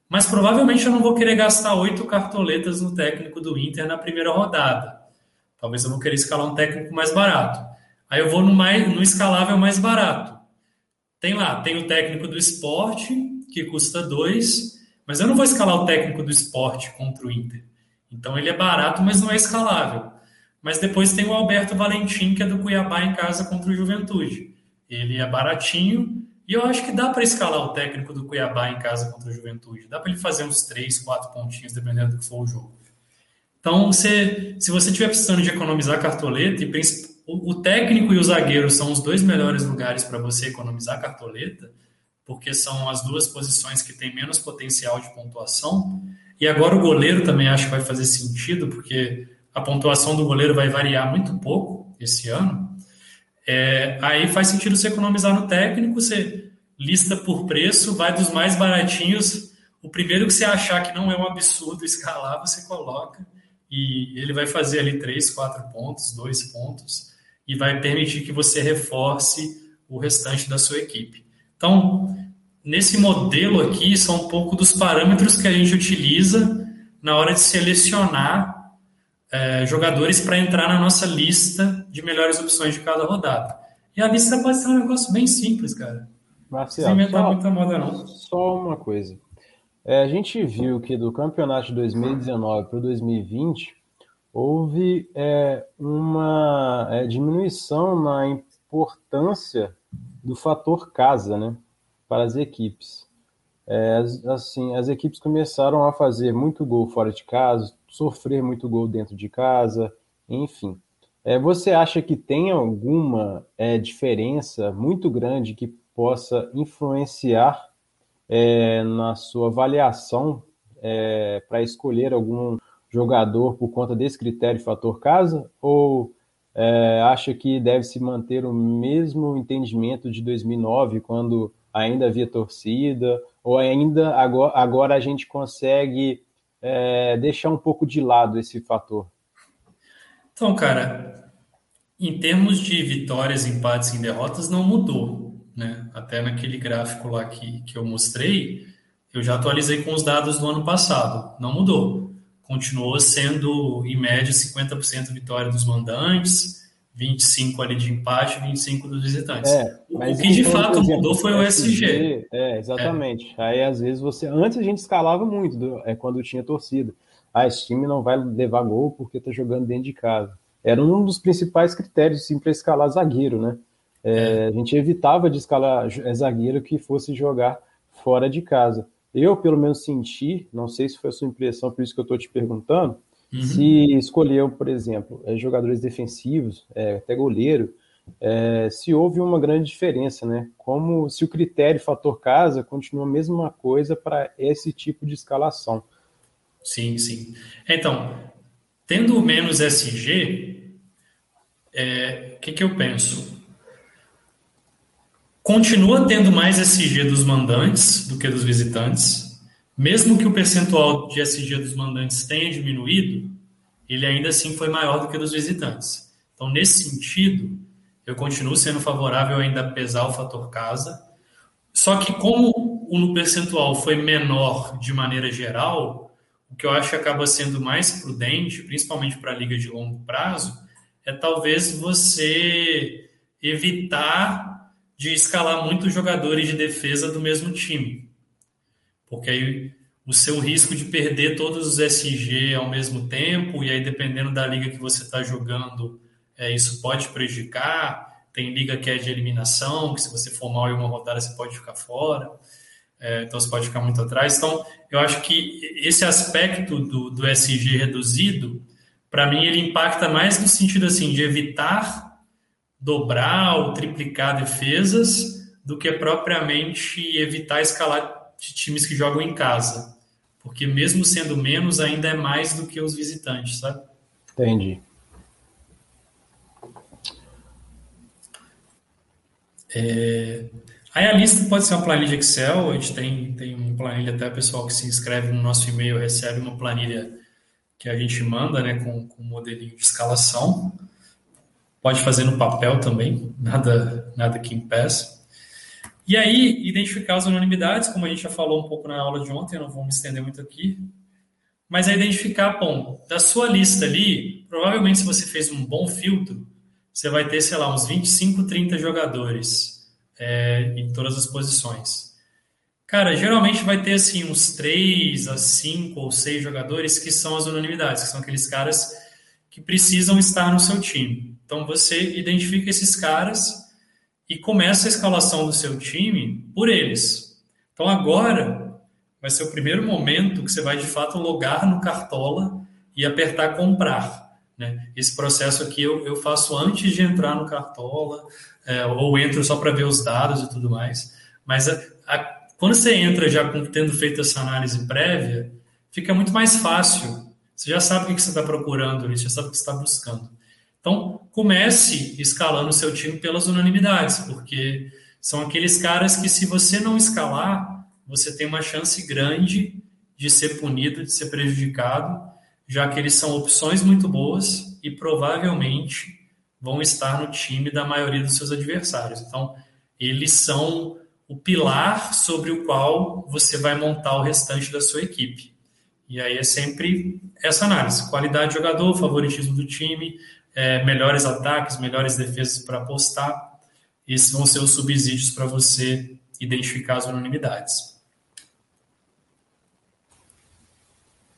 Mas provavelmente eu não vou querer gastar oito cartoletas no técnico do Inter na primeira rodada. Talvez eu vou querer escalar um técnico mais barato. Aí eu vou no, mais, no escalável mais barato. Tem lá, tem o técnico do esporte, que custa dois, mas eu não vou escalar o técnico do esporte contra o Inter. Então ele é barato, mas não é escalável. Mas depois tem o Alberto Valentim, que é do Cuiabá em casa contra o Juventude. Ele é baratinho e eu acho que dá para escalar o técnico do Cuiabá em casa contra o Juventude. Dá para ele fazer uns três, quatro pontinhos, dependendo do que for o jogo. Então, você, se você estiver precisando de economizar cartoleta, e o, o técnico e o zagueiro são os dois melhores lugares para você economizar cartoleta, porque são as duas posições que têm menos potencial de pontuação. E agora o goleiro também acho que vai fazer sentido, porque a pontuação do goleiro vai variar muito pouco esse ano. É, aí faz sentido você economizar no técnico, você lista por preço, vai dos mais baratinhos. O primeiro que você achar que não é um absurdo escalar, você coloca. E ele vai fazer ali três, quatro pontos, dois pontos, e vai permitir que você reforce o restante da sua equipe. Então, nesse modelo aqui são um pouco dos parâmetros que a gente utiliza na hora de selecionar é, jogadores para entrar na nossa lista de melhores opções de cada rodada. E a lista pode ser um negócio bem simples, cara. Marcelo, não inventar só, muita moda, não. Só uma coisa. É, a gente viu que do campeonato de 2019 para 2020 houve é, uma é, diminuição na importância do fator casa, né? Para as equipes. É, assim, as equipes começaram a fazer muito gol fora de casa, sofrer muito gol dentro de casa, enfim. É, você acha que tem alguma é, diferença muito grande que possa influenciar é, na sua avaliação é, para escolher algum jogador por conta desse critério fator casa? Ou é, acha que deve se manter o mesmo entendimento de 2009, quando ainda havia torcida? Ou ainda agora, agora a gente consegue é, deixar um pouco de lado esse fator? Então, cara, em termos de vitórias, empates e derrotas, não mudou. Né? Até naquele gráfico lá que, que eu mostrei, eu já atualizei com os dados do ano passado. Não mudou. Continuou sendo, em média, 50% vitória dos mandantes, 25 ali de empate, 25 dos visitantes. É, o que de fato exemplo, mudou foi o SG. É, exatamente. É. Aí às vezes você. Antes a gente escalava muito, do, é quando tinha torcida. Ah, esse time não vai levar gol porque tá jogando dentro de casa. Era um dos principais critérios sim, para escalar zagueiro, né? É, é. A gente evitava de escalar zagueiro que fosse jogar fora de casa. Eu, pelo menos, senti, não sei se foi a sua impressão, por isso que eu estou te perguntando, Uhum. Se escolheu, por exemplo, é, jogadores defensivos, é, até goleiro, é, se houve uma grande diferença, né? Como se o critério fator casa continua a mesma coisa para esse tipo de escalação. Sim, sim. Então, tendo menos SG, o é, que, que eu penso? Continua tendo mais SG dos mandantes do que dos visitantes, mesmo que o percentual de SG dos mandantes tenha diminuído, ele ainda assim foi maior do que dos visitantes. Então, nesse sentido, eu continuo sendo favorável ainda a pesar o fator casa. Só que como o percentual foi menor de maneira geral, o que eu acho que acaba sendo mais prudente, principalmente para a liga de longo prazo, é talvez você evitar de escalar muitos jogadores de defesa do mesmo time. Porque aí o seu risco de perder todos os SG ao mesmo tempo, e aí dependendo da liga que você está jogando, é, isso pode prejudicar. Tem liga que é de eliminação, que se você for mal em uma rodada você pode ficar fora, é, então você pode ficar muito atrás. Então, eu acho que esse aspecto do, do SG reduzido, para mim, ele impacta mais no sentido assim de evitar dobrar ou triplicar defesas do que propriamente evitar escalar de times que jogam em casa. Porque mesmo sendo menos, ainda é mais do que os visitantes, sabe? Entendi. É... Aí a lista pode ser uma planilha Excel, a gente tem, tem uma planilha, até o pessoal que se inscreve no nosso e-mail recebe uma planilha que a gente manda, né, com, com um modelinho de escalação. Pode fazer no papel também, nada, nada que impeça. E aí, identificar as unanimidades, como a gente já falou um pouco na aula de ontem, eu não vou me estender muito aqui, mas é identificar, bom, da sua lista ali, provavelmente se você fez um bom filtro, você vai ter, sei lá, uns 25, 30 jogadores é, em todas as posições. Cara, geralmente vai ter, assim, uns 3 a 5 ou 6 jogadores que são as unanimidades, que são aqueles caras que precisam estar no seu time. Então, você identifica esses caras e começa a escalação do seu time por eles. Então agora vai ser o primeiro momento que você vai de fato logar no Cartola e apertar comprar. Né? Esse processo aqui eu, eu faço antes de entrar no Cartola, é, ou entro só para ver os dados e tudo mais. Mas a, a, quando você entra já com, tendo feito essa análise prévia, fica muito mais fácil. Você já sabe o que você está procurando, você já sabe o que você está buscando. Então, comece escalando o seu time pelas unanimidades, porque são aqueles caras que, se você não escalar, você tem uma chance grande de ser punido, de ser prejudicado, já que eles são opções muito boas e provavelmente vão estar no time da maioria dos seus adversários. Então, eles são o pilar sobre o qual você vai montar o restante da sua equipe. E aí é sempre essa análise: qualidade de jogador, favoritismo do time, é, melhores ataques, melhores defesas para apostar. Esses vão ser os subsídios para você identificar as unanimidades.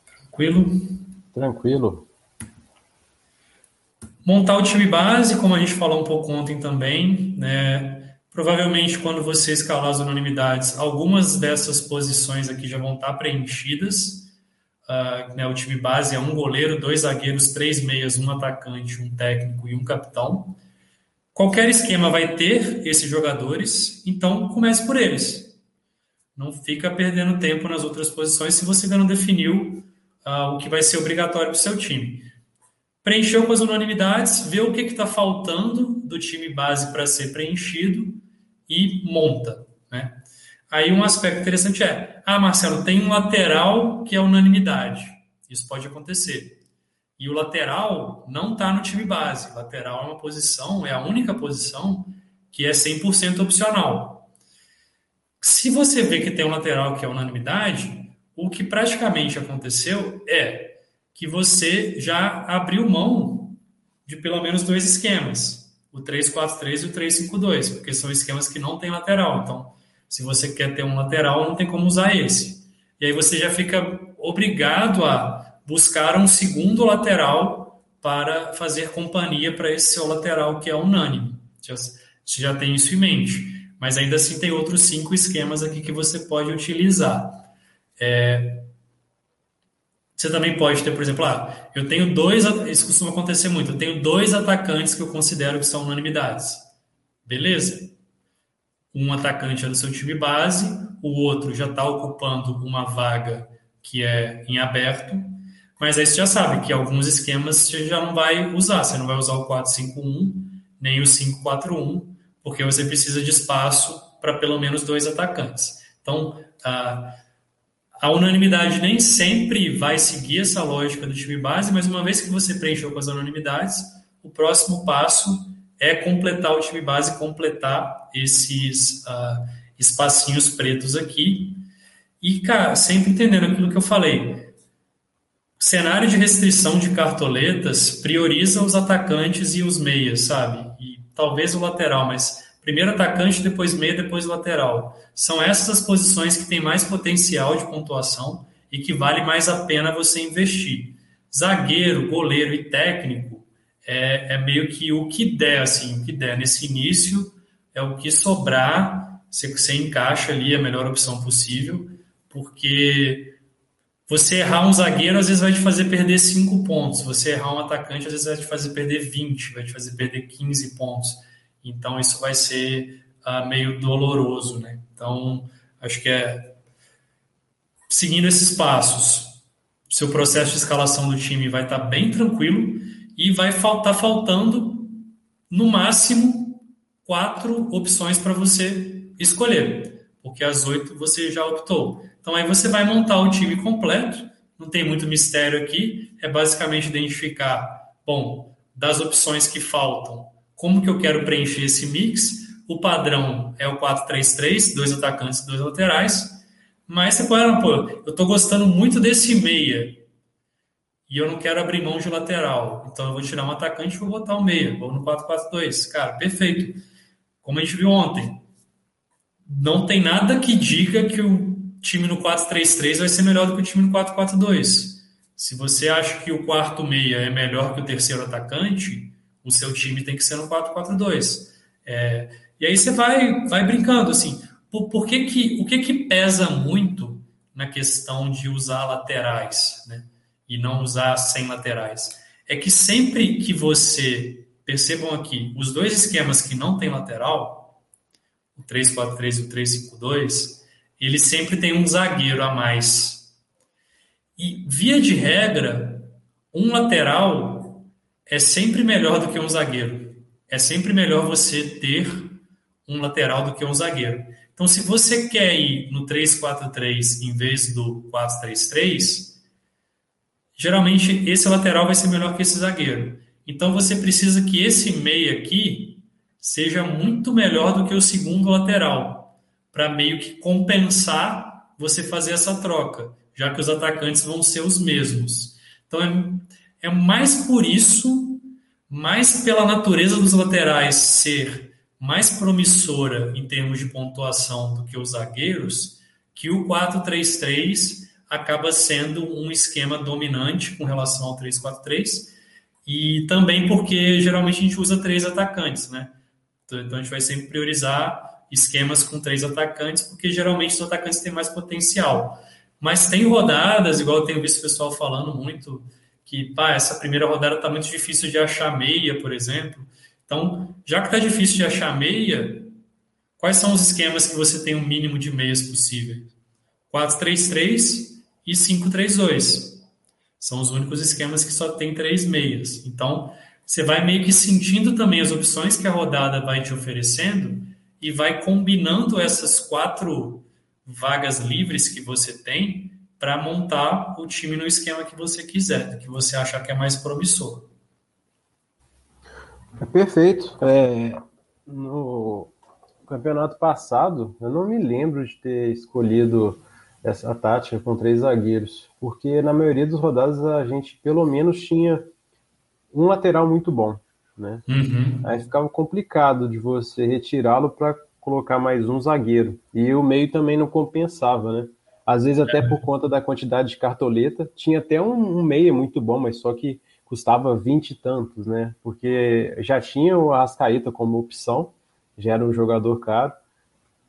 Tranquilo? Tranquilo. Montar o time base, como a gente falou um pouco ontem também, né? Provavelmente, quando você escalar as unanimidades, algumas dessas posições aqui já vão estar preenchidas. Uh, né, o time base é um goleiro, dois zagueiros, três meias, um atacante, um técnico e um capitão. Qualquer esquema vai ter esses jogadores, então comece por eles. não fica perdendo tempo nas outras posições se você ainda não definiu uh, o que vai ser obrigatório para o seu time. Preencheu com as unanimidades, vê o que está faltando do time base para ser preenchido e monta. Né? Aí um aspecto interessante é, ah, Marcelo, tem um lateral que é unanimidade. Isso pode acontecer. E o lateral não está no time base. Lateral é uma posição, é a única posição que é 100% opcional. Se você vê que tem um lateral que é unanimidade, o que praticamente aconteceu é que você já abriu mão de pelo menos dois esquemas, o 3-4-3 e o 3-5-2, porque são esquemas que não tem lateral. Então, se você quer ter um lateral, não tem como usar esse. E aí você já fica obrigado a buscar um segundo lateral para fazer companhia para esse seu lateral que é unânime. Você já tem isso em mente. Mas ainda assim tem outros cinco esquemas aqui que você pode utilizar. É, você também pode ter, por exemplo, ah, eu tenho dois, isso costuma acontecer muito, eu tenho dois atacantes que eu considero que são unanimidades. Beleza? Um atacante é do seu time base, o outro já está ocupando uma vaga que é em aberto, mas aí você já sabe que alguns esquemas você já não vai usar, você não vai usar o 4-5-1, nem o 5-4-1, porque você precisa de espaço para pelo menos dois atacantes. Então, a, a unanimidade nem sempre vai seguir essa lógica do time base, mas uma vez que você preencheu com as unanimidades, o próximo passo é completar o time base, completar esses uh, espacinhos pretos aqui. E, cara, sempre entendendo aquilo que eu falei. Cenário de restrição de cartoletas prioriza os atacantes e os meias, sabe? E talvez o lateral, mas primeiro atacante, depois meia, depois lateral. São essas as posições que têm mais potencial de pontuação e que vale mais a pena você investir. Zagueiro, goleiro e técnico é, é meio que o que der, assim, o que der nesse início é o que sobrar, você, você encaixa ali a melhor opção possível, porque você errar um zagueiro às vezes vai te fazer perder 5 pontos, você errar um atacante às vezes vai te fazer perder 20, vai te fazer perder 15 pontos. Então isso vai ser uh, meio doloroso, né? Então acho que é seguindo esses passos, seu processo de escalação do time vai estar bem tranquilo e vai faltar faltando no máximo quatro opções para você escolher, porque as oito você já optou. Então aí você vai montar o time completo, não tem muito mistério aqui, é basicamente identificar, bom, das opções que faltam, como que eu quero preencher esse mix. O padrão é o 4-3-3, dois atacantes e dois laterais. Mas você pode, pô, eu estou gostando muito desse meia e eu não quero abrir mão de lateral. Então eu vou tirar um atacante e vou botar um meia. Vou no 4-4-2. Cara, perfeito. Como a gente viu ontem, não tem nada que diga que o time no 4-3-3 vai ser melhor do que o time no 4-4-2. Se você acha que o quarto meia é melhor que o terceiro atacante, o seu time tem que ser no 4-4-2. É, e aí você vai, vai brincando assim. Por, por que que, o que, que pesa muito na questão de usar laterais? Né? E não usar sem laterais, é que sempre que você, percebam aqui, os dois esquemas que não tem lateral, o 3-4-3 e o 3-5-2, ele sempre tem um zagueiro a mais. E, via de regra, um lateral é sempre melhor do que um zagueiro. É sempre melhor você ter um lateral do que um zagueiro. Então, se você quer ir no 3-4-3 em vez do 4-3-3, geralmente esse lateral vai ser melhor que esse zagueiro. Então você precisa que esse meia aqui seja muito melhor do que o segundo lateral, para meio que compensar você fazer essa troca, já que os atacantes vão ser os mesmos. Então é, é mais por isso, mais pela natureza dos laterais ser mais promissora em termos de pontuação do que os zagueiros, que o 4-3-3 acaba sendo um esquema dominante com relação ao 3-4-3 e também porque geralmente a gente usa três atacantes, né? Então, a gente vai sempre priorizar esquemas com três atacantes porque geralmente os atacantes têm mais potencial. Mas tem rodadas, igual eu tenho visto o pessoal falando muito, que pá, essa primeira rodada está muito difícil de achar meia, por exemplo. Então, já que está difícil de achar meia, quais são os esquemas que você tem um mínimo de meias possível? 4-3-3 e 5-3-2. São os únicos esquemas que só tem três meias. Então, você vai meio que sentindo também as opções que a rodada vai te oferecendo e vai combinando essas quatro vagas livres que você tem para montar o time no esquema que você quiser, que você achar que é mais promissor. É perfeito. É, no campeonato passado, eu não me lembro de ter escolhido essa tática com três zagueiros, porque na maioria das rodadas a gente pelo menos tinha um lateral muito bom, né? Uhum. Aí ficava complicado de você retirá-lo para colocar mais um zagueiro. E o meio também não compensava, né? Às vezes até por conta da quantidade de cartoleta, tinha até um, um meia muito bom, mas só que custava vinte e tantos, né? Porque já tinha o Arrascaeta como opção, já era um jogador caro,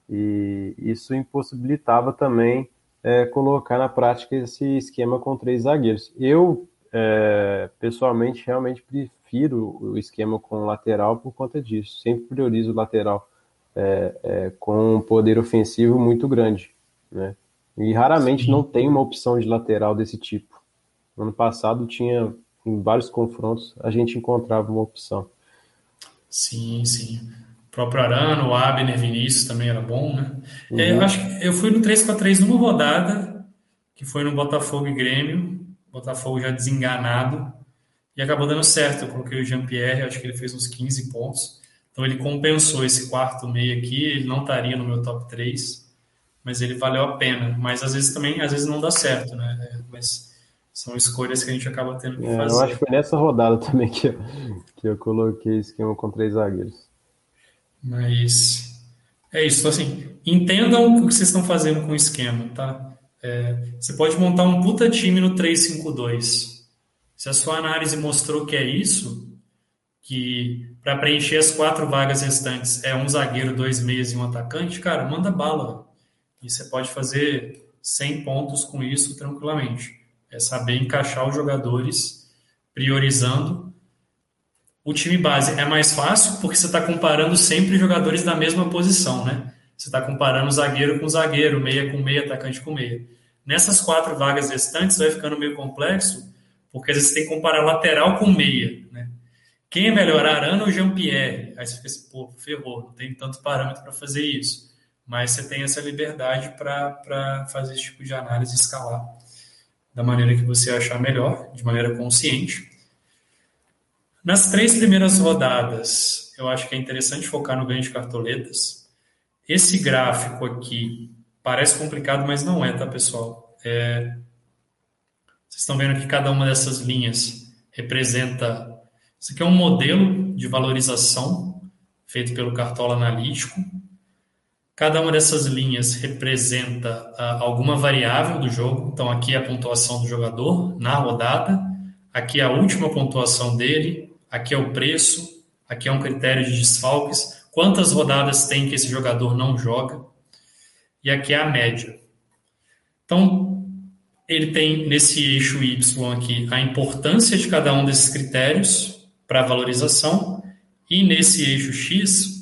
e isso impossibilitava também é, colocar na prática esse esquema com três zagueiros. Eu, é, pessoalmente, realmente prefiro o esquema com lateral por conta disso. Sempre priorizo o lateral é, é com um poder ofensivo muito grande, né? E raramente Sim. não tem uma opção de lateral desse tipo. No ano passado tinha, em vários confrontos, a gente encontrava uma opção. Sim, sim. O próprio Arano, o Abner, Vinícius também era bom, né? Uhum. É, eu acho que eu fui no 3x3 numa rodada, que foi no Botafogo e Grêmio, Botafogo já desenganado, e acabou dando certo. Eu coloquei o Jean-Pierre, acho que ele fez uns 15 pontos. Então ele compensou esse quarto meio aqui, ele não estaria no meu top 3, mas ele valeu a pena. Mas às vezes também, às vezes não dá certo, né? É, mas são escolhas que a gente acaba tendo que é, fazer. Eu acho que foi nessa rodada também que eu, que eu coloquei esquema com três zagueiros. Mas é isso, então, assim, entendam o que vocês estão fazendo com o esquema, tá? É, você pode montar um puta time no 3-5-2. Se a sua análise mostrou que é isso, que para preencher as quatro vagas restantes é um zagueiro, dois meias e um atacante, cara, manda bala. E você pode fazer 100 pontos com isso tranquilamente. É saber encaixar os jogadores, priorizando o time base é mais fácil porque você está comparando sempre jogadores da mesma posição, né? Você está comparando zagueiro com zagueiro, meia com meia, atacante com meia. Nessas quatro vagas restantes vai ficando meio complexo, porque às vezes você tem que comparar lateral com meia, né? Quem é melhor, Arana ou Jean-Pierre? Aí você fica assim, pô, ferrou, não tem tanto parâmetro para fazer isso. Mas você tem essa liberdade para fazer esse tipo de análise escalar da maneira que você achar melhor, de maneira consciente. Nas três primeiras rodadas, eu acho que é interessante focar no ganho de cartoletas. Esse gráfico aqui parece complicado, mas não é, tá, pessoal? É... Vocês estão vendo que cada uma dessas linhas representa. Isso aqui é um modelo de valorização feito pelo Cartola Analítico. Cada uma dessas linhas representa uh, alguma variável do jogo. Então, aqui é a pontuação do jogador na rodada, aqui é a última pontuação dele, aqui é o preço, aqui é um critério de desfalques, quantas rodadas tem que esse jogador não joga, e aqui é a média. Então, ele tem nesse eixo Y aqui a importância de cada um desses critérios para valorização, e nesse eixo X,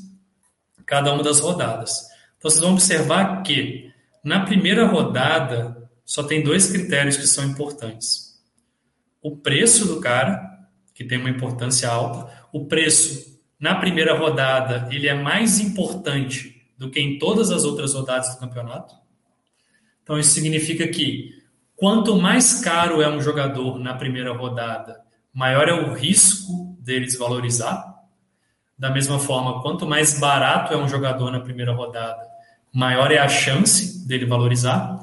cada uma das rodadas. Então, vocês vão observar que na primeira rodada só tem dois critérios que são importantes: o preço do cara que tem uma importância alta. O preço na primeira rodada ele é mais importante do que em todas as outras rodadas do campeonato. Então isso significa que quanto mais caro é um jogador na primeira rodada, maior é o risco dele desvalorizar. Da mesma forma, quanto mais barato é um jogador na primeira rodada, maior é a chance dele valorizar.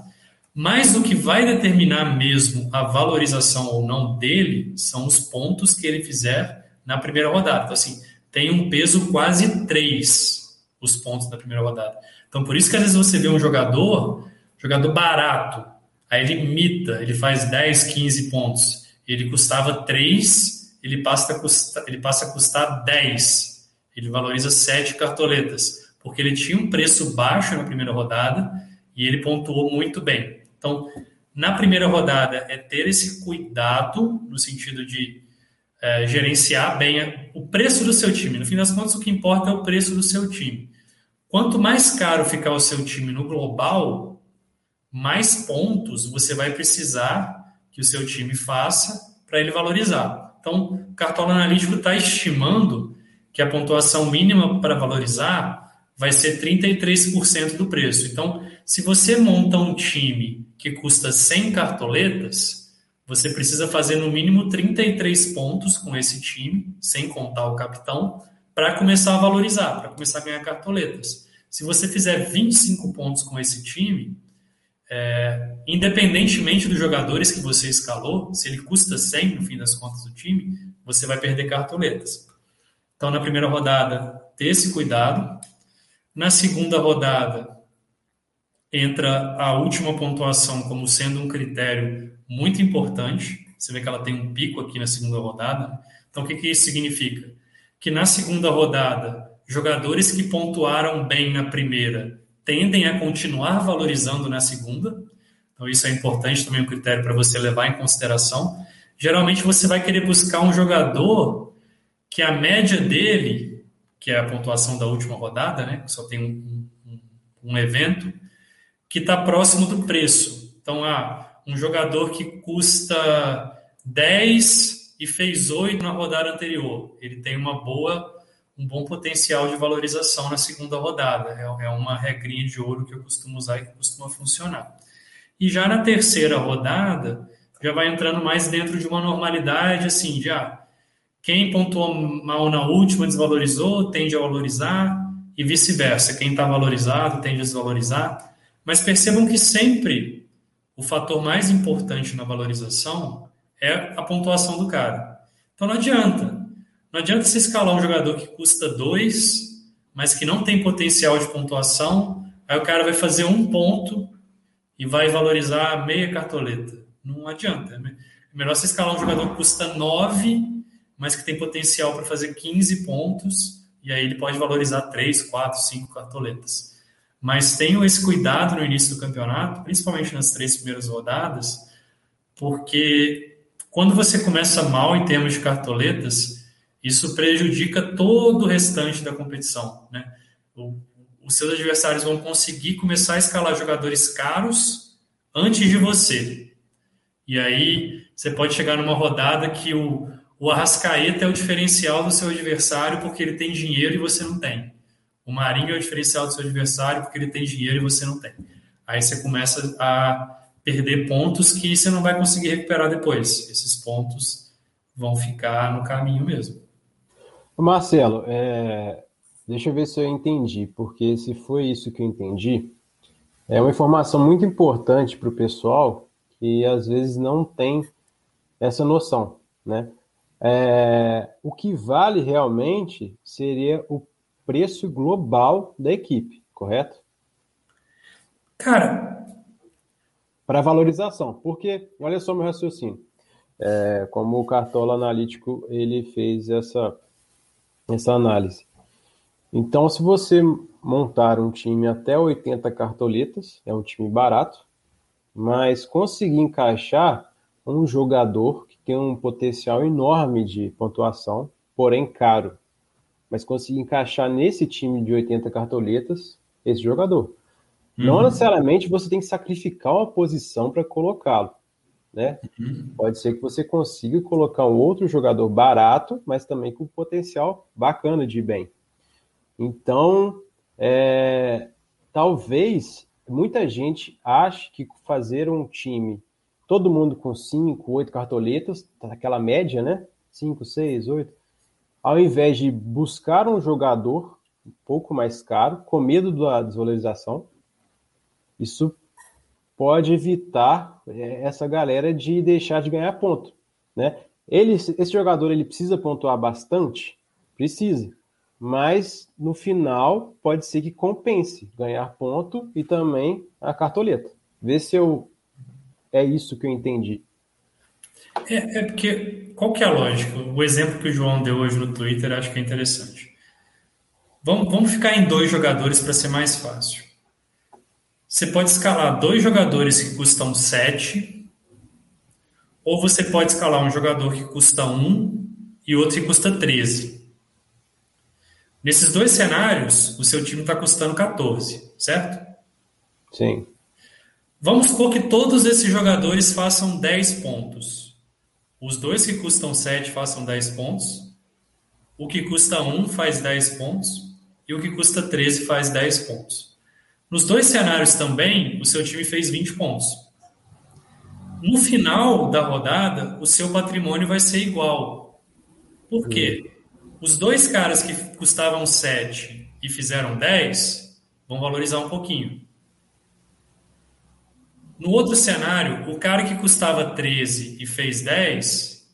Mas o que vai determinar mesmo a valorização ou não dele são os pontos que ele fizer na primeira rodada. Então, assim, tem um peso quase 3 os pontos da primeira rodada. Então, por isso que às vezes você vê um jogador, jogador barato, aí ele imita, ele faz 10, 15 pontos. Ele custava 3, ele passa a custar, ele passa a custar 10. Ele valoriza 7 cartoletas, porque ele tinha um preço baixo na primeira rodada e ele pontuou muito bem. Então, na primeira rodada, é ter esse cuidado, no sentido de é, gerenciar bem o preço do seu time. No fim das contas, o que importa é o preço do seu time. Quanto mais caro ficar o seu time no global, mais pontos você vai precisar que o seu time faça para ele valorizar. Então, o cartola analítico está estimando que a pontuação mínima para valorizar vai ser 33% do preço. Então, se você monta um time que custa 100 cartoletas, você precisa fazer no mínimo 33 pontos com esse time, sem contar o capitão, para começar a valorizar, para começar a ganhar cartoletas. Se você fizer 25 pontos com esse time, é, independentemente dos jogadores que você escalou, se ele custa 100 no fim das contas do time, você vai perder cartoletas. Então, na primeira rodada, ter esse cuidado. Na segunda rodada, entra a última pontuação como sendo um critério muito importante. Você vê que ela tem um pico aqui na segunda rodada. Então, o que, que isso significa? Que na segunda rodada, jogadores que pontuaram bem na primeira tendem a continuar valorizando na segunda. Então, isso é importante também, um critério para você levar em consideração. Geralmente, você vai querer buscar um jogador que a média dele, que é a pontuação da última rodada, né, só tem um, um, um evento, que está próximo do preço. Então, ah, um jogador que custa 10 e fez 8 na rodada anterior, ele tem uma boa um bom potencial de valorização na segunda rodada. É, é uma regrinha de ouro que eu costumo usar e que costuma funcionar. E já na terceira rodada, já vai entrando mais dentro de uma normalidade, assim, já ah, quem pontuou mal na última desvalorizou, tende a valorizar, e vice-versa. Quem está valorizado tende a desvalorizar. Mas percebam que sempre o fator mais importante na valorização é a pontuação do cara. Então não adianta. Não adianta você escalar um jogador que custa 2, mas que não tem potencial de pontuação, aí o cara vai fazer um ponto e vai valorizar meia cartoleta. Não adianta. É melhor você escalar um jogador que custa 9, mas que tem potencial para fazer 15 pontos, e aí ele pode valorizar 3, 4, 5 cartoletas. Mas tenham esse cuidado no início do campeonato, principalmente nas três primeiras rodadas, porque quando você começa mal em termos de cartoletas, isso prejudica todo o restante da competição. Né? O, os seus adversários vão conseguir começar a escalar jogadores caros antes de você. E aí você pode chegar numa rodada que o, o Arrascaeta é o diferencial do seu adversário porque ele tem dinheiro e você não tem. O Marinho é o diferencial do seu adversário porque ele tem dinheiro e você não tem. Aí você começa a perder pontos que você não vai conseguir recuperar depois. Esses pontos vão ficar no caminho mesmo. Marcelo, é, deixa eu ver se eu entendi, porque se foi isso que eu entendi, é uma informação muito importante para o pessoal que às vezes não tem essa noção, né? É, o que vale realmente seria o preço global da equipe, correto? Cara, para valorização, porque olha só meu raciocínio, é, como o Cartola Analítico ele fez essa essa análise. Então, se você montar um time até 80 cartoletas, é um time barato, mas conseguir encaixar um jogador que tem um potencial enorme de pontuação, porém caro, mas conseguir encaixar nesse time de 80 cartoletas esse jogador. Uhum. Não necessariamente você tem que sacrificar uma posição para colocá-lo né? Uhum. Pode ser que você consiga colocar um outro jogador barato, mas também com potencial bacana de ir bem. Então, é, talvez muita gente ache que fazer um time, todo mundo com 5, 8 cartoletas, aquela média, né? 5, 6, 8, ao invés de buscar um jogador um pouco mais caro, com medo da desvalorização, isso pode evitar é, essa galera de deixar de ganhar ponto, né? Ele, esse jogador ele precisa pontuar bastante, precisa, mas no final pode ser que compense ganhar ponto e também a cartoleta. Vê se eu é isso que eu entendi. É, é porque qual que é a lógica? O exemplo que o João deu hoje no Twitter acho que é interessante. Vamos, vamos ficar em dois jogadores para ser mais fácil. Você pode escalar dois jogadores que custam 7, ou você pode escalar um jogador que custa 1 e outro que custa 13. Nesses dois cenários, o seu time está custando 14, certo? Sim. Vamos supor que todos esses jogadores façam 10 pontos. Os dois que custam 7 façam 10 pontos. O que custa 1 faz 10 pontos. E o que custa 13 faz 10 pontos. Nos dois cenários também, o seu time fez 20 pontos. No final da rodada, o seu patrimônio vai ser igual. Por quê? Os dois caras que custavam 7 e fizeram 10 vão valorizar um pouquinho. No outro cenário, o cara que custava 13 e fez 10,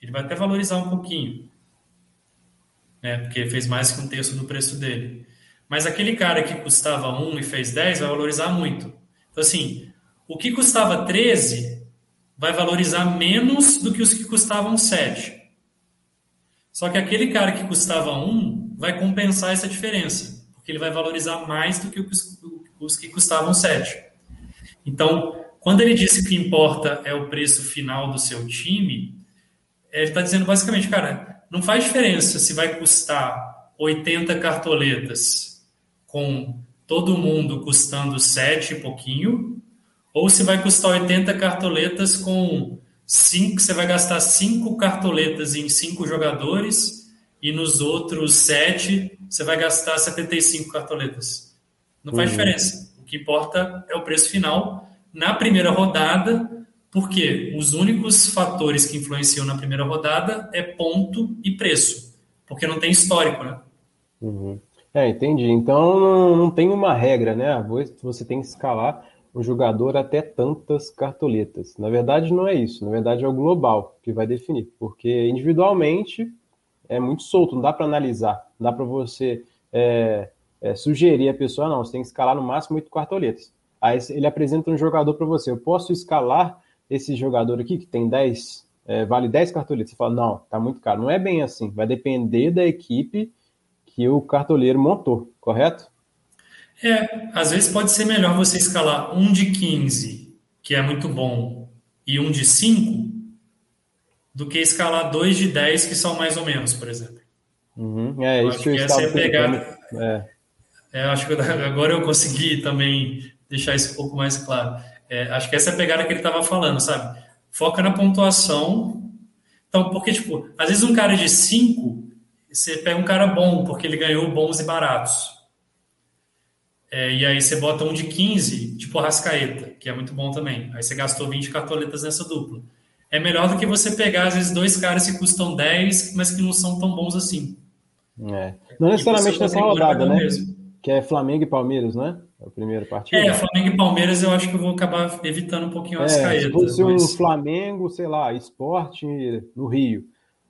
ele vai até valorizar um pouquinho. Né? Porque fez mais que um terço do preço dele. Mas aquele cara que custava 1 e fez 10 vai valorizar muito. Então, assim, o que custava 13 vai valorizar menos do que os que custavam 7. Só que aquele cara que custava 1 vai compensar essa diferença, porque ele vai valorizar mais do que os que custavam 7. Então, quando ele disse que importa é o preço final do seu time, ele está dizendo basicamente, cara, não faz diferença se vai custar 80 cartoletas com todo mundo custando 7 e pouquinho, ou se vai custar 80 cartoletas com 5, você vai gastar 5 cartoletas em 5 jogadores e nos outros 7 você vai gastar 75 cartoletas. Não faz uhum. diferença. O que importa é o preço final na primeira rodada, porque os únicos fatores que influenciam na primeira rodada é ponto e preço, porque não tem histórico, né? Uhum. É, entendi. Então não, tem uma regra, né? Você tem que escalar um jogador até tantas cartoletas. Na verdade, não é isso. Na verdade, é o global que vai definir, porque individualmente é muito solto, não dá para analisar, não dá para você é, é, sugerir a pessoa, não, você tem que escalar no máximo oito cartoletas. Aí ele apresenta um jogador para você, eu posso escalar esse jogador aqui que tem 10, é, vale 10 cartoletas. Você fala, não, tá muito caro. Não é bem assim, vai depender da equipe que o cartoleiro montou, correto? É, às vezes pode ser melhor você escalar um de 15, que é muito bom, e um de 5, do que escalar dois de 10, que são mais ou menos, por exemplo. Uhum. É, eu isso que eu essa é pegada. É. É, acho que agora eu consegui também deixar isso um pouco mais claro. É, acho que essa é a pegada que ele estava falando, sabe? Foca na pontuação. Então, porque, tipo, às vezes um cara de 5, você pega um cara bom, porque ele ganhou bons e baratos. É, e aí você bota um de 15, tipo Rascaeta, que é muito bom também. Aí você gastou 20 cartoletas nessa dupla. É melhor do que você pegar, às vezes, dois caras que custam 10, mas que não são tão bons assim. É. Não necessariamente nessa rodada, né? Mesmo. Que é Flamengo e Palmeiras, né? É o primeiro partido. É, Flamengo e Palmeiras eu acho que eu vou acabar evitando um pouquinho as é, caídas. Se fosse mas... um Flamengo, sei lá, esporte no Rio,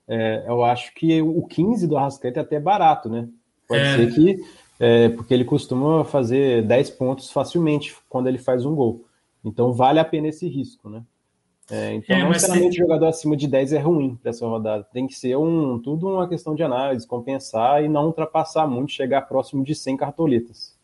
é, eu acho que o 15 do Arrascaeta é até barato, né? Pode é. ser que é, porque ele costuma fazer 10 pontos facilmente quando ele faz um gol. Então vale a pena esse risco, né? É, então, é, não necessariamente tem... jogador acima de 10 é ruim dessa rodada. Tem que ser um, tudo uma questão de análise, compensar e não ultrapassar muito, chegar próximo de 100 cartoletas.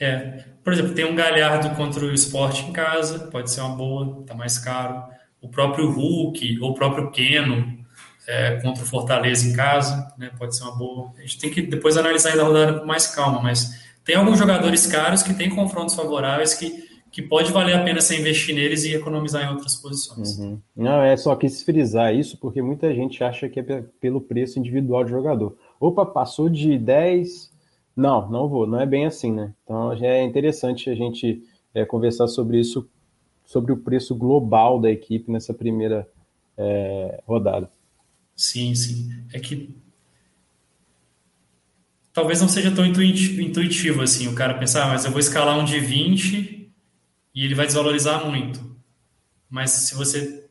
É, por exemplo, tem um Galhardo contra o esporte em casa, pode ser uma boa, tá mais caro. O próprio Hulk ou o próprio Keno é, contra o Fortaleza em casa, né? Pode ser uma boa. A gente tem que depois analisar ainda a rodada com mais calma, mas tem alguns jogadores caros que têm confrontos favoráveis que, que pode valer a pena você investir neles e economizar em outras posições. Uhum. Não, é só quis frisar isso porque muita gente acha que é pelo preço individual do jogador. Opa, passou de 10. Não, não vou, não é bem assim, né? Então é interessante a gente é, conversar sobre isso, sobre o preço global da equipe nessa primeira é, rodada. Sim, sim. É que talvez não seja tão intuitivo assim o cara pensar, ah, mas eu vou escalar um de 20 e ele vai desvalorizar muito. Mas se você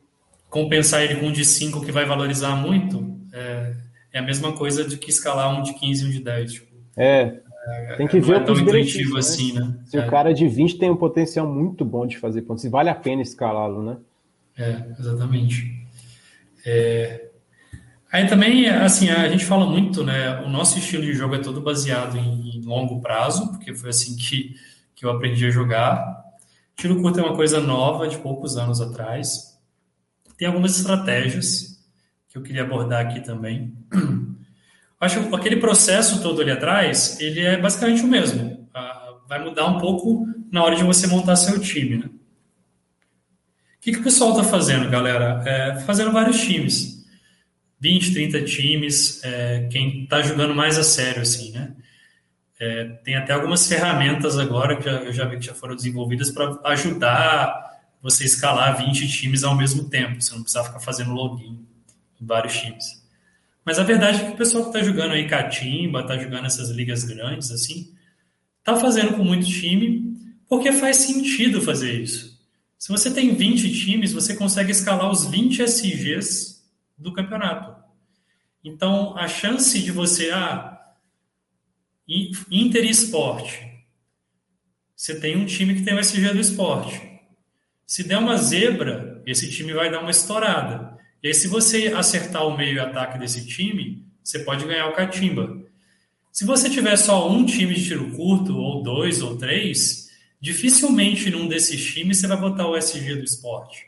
compensar ele com um de 5 que vai valorizar muito, é, é a mesma coisa de que escalar um de 15 e um de 10. Tipo, é, é, tem que ver é tão intuitivo né? assim, né? Se é. o cara de 20 tem um potencial muito bom de fazer pontos, se vale a pena escalá-lo, né? É, exatamente. É, Aí também, assim, a gente fala muito, né? O nosso estilo de jogo é todo baseado em, longo prazo, porque foi assim que, que eu aprendi a jogar. Tiro curto é uma coisa nova, de poucos anos atrás. Tem algumas estratégias que eu queria abordar aqui também. Acho que aquele processo todo ali atrás, ele é basicamente o mesmo. Ah, vai mudar um pouco na hora de você montar seu time, né? O que, que o pessoal está fazendo, galera? É, fazendo vários times. 20, 30 times, é, quem está jogando mais a sério, assim, né? É, tem até algumas ferramentas agora que eu já vi que já foram desenvolvidas para ajudar você escalar 20 times ao mesmo tempo. Você não precisa ficar fazendo login em vários times. Mas a verdade é que o pessoal que está jogando aí Catimba, está jogando essas ligas grandes, assim, está fazendo com muito time, porque faz sentido fazer isso. Se você tem 20 times, você consegue escalar os 20 SGs do campeonato. Então, a chance de você, ah, Inter Esporte. Você tem um time que tem o SG do esporte. Se der uma zebra, esse time vai dar uma estourada. E aí, se você acertar o meio e ataque desse time, você pode ganhar o catimba. Se você tiver só um time de tiro curto, ou dois, ou três, dificilmente num desses times você vai botar o SG do esporte.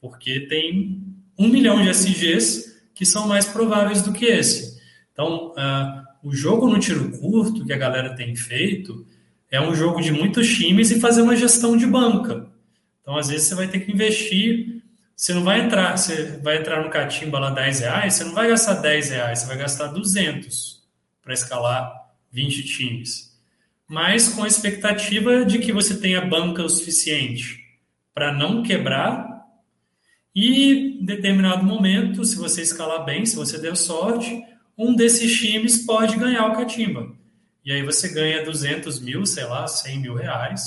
Porque tem um milhão de SGs que são mais prováveis do que esse. Então, uh, o jogo no tiro curto que a galera tem feito é um jogo de muitos times e fazer uma gestão de banca. Então, às vezes, você vai ter que investir. Você não vai entrar, você vai entrar no catimba lá 10 reais, você não vai gastar 10 reais, você vai gastar 200 para escalar 20 times. Mas com a expectativa de que você tenha banca o suficiente para não quebrar e, em determinado momento, se você escalar bem, se você der sorte, um desses times pode ganhar o catimba. E aí você ganha 200 mil, sei lá, 100 mil reais,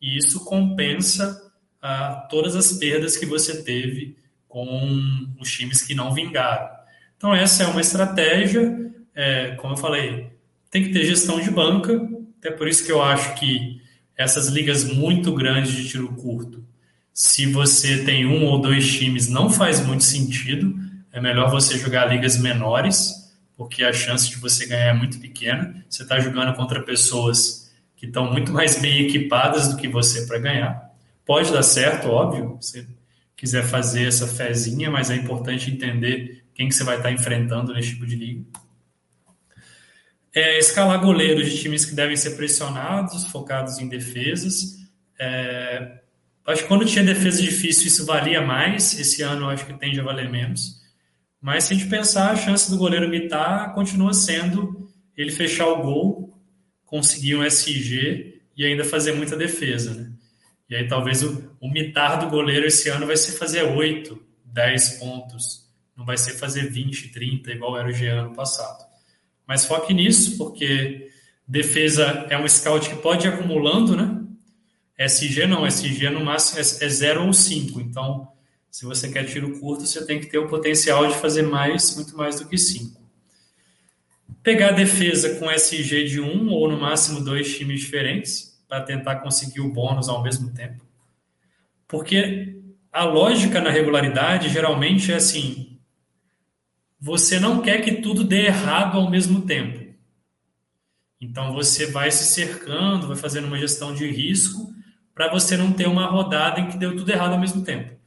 e isso compensa ah, todas as perdas que você teve com os times que não vingaram. Então, essa é uma estratégia, é, como eu falei, tem que ter gestão de banca, até por isso que eu acho que essas ligas muito grandes de tiro curto, se você tem um ou dois times, não faz muito sentido, é melhor você jogar ligas menores, porque a chance de você ganhar é muito pequena. Você está jogando contra pessoas que estão muito mais bem equipadas do que você para ganhar. Pode dar certo, óbvio, se quiser fazer essa fezinha, mas é importante entender quem que você vai estar tá enfrentando nesse tipo de liga. É, escalar goleiros de times que devem ser pressionados, focados em defesas. É, acho que quando tinha defesa difícil isso valia mais, esse ano acho que tende a valer menos. Mas se a gente pensar, a chance do goleiro mitar continua sendo ele fechar o gol, conseguir um SG e ainda fazer muita defesa, né? E aí talvez o, o mitar do goleiro esse ano vai ser fazer 8, 10 pontos. Não vai ser fazer 20, 30, igual era o G ano passado. Mas foque nisso, porque defesa é um scout que pode ir acumulando, né? SG não, SG no máximo é 0 ou 5. Então, se você quer tiro curto, você tem que ter o potencial de fazer mais, muito mais do que 5. Pegar a defesa com SG de um ou no máximo dois times diferentes para tentar conseguir o bônus ao mesmo tempo. Porque a lógica na regularidade geralmente é assim: você não quer que tudo dê errado ao mesmo tempo. Então você vai se cercando, vai fazendo uma gestão de risco para você não ter uma rodada em que deu tudo errado ao mesmo tempo.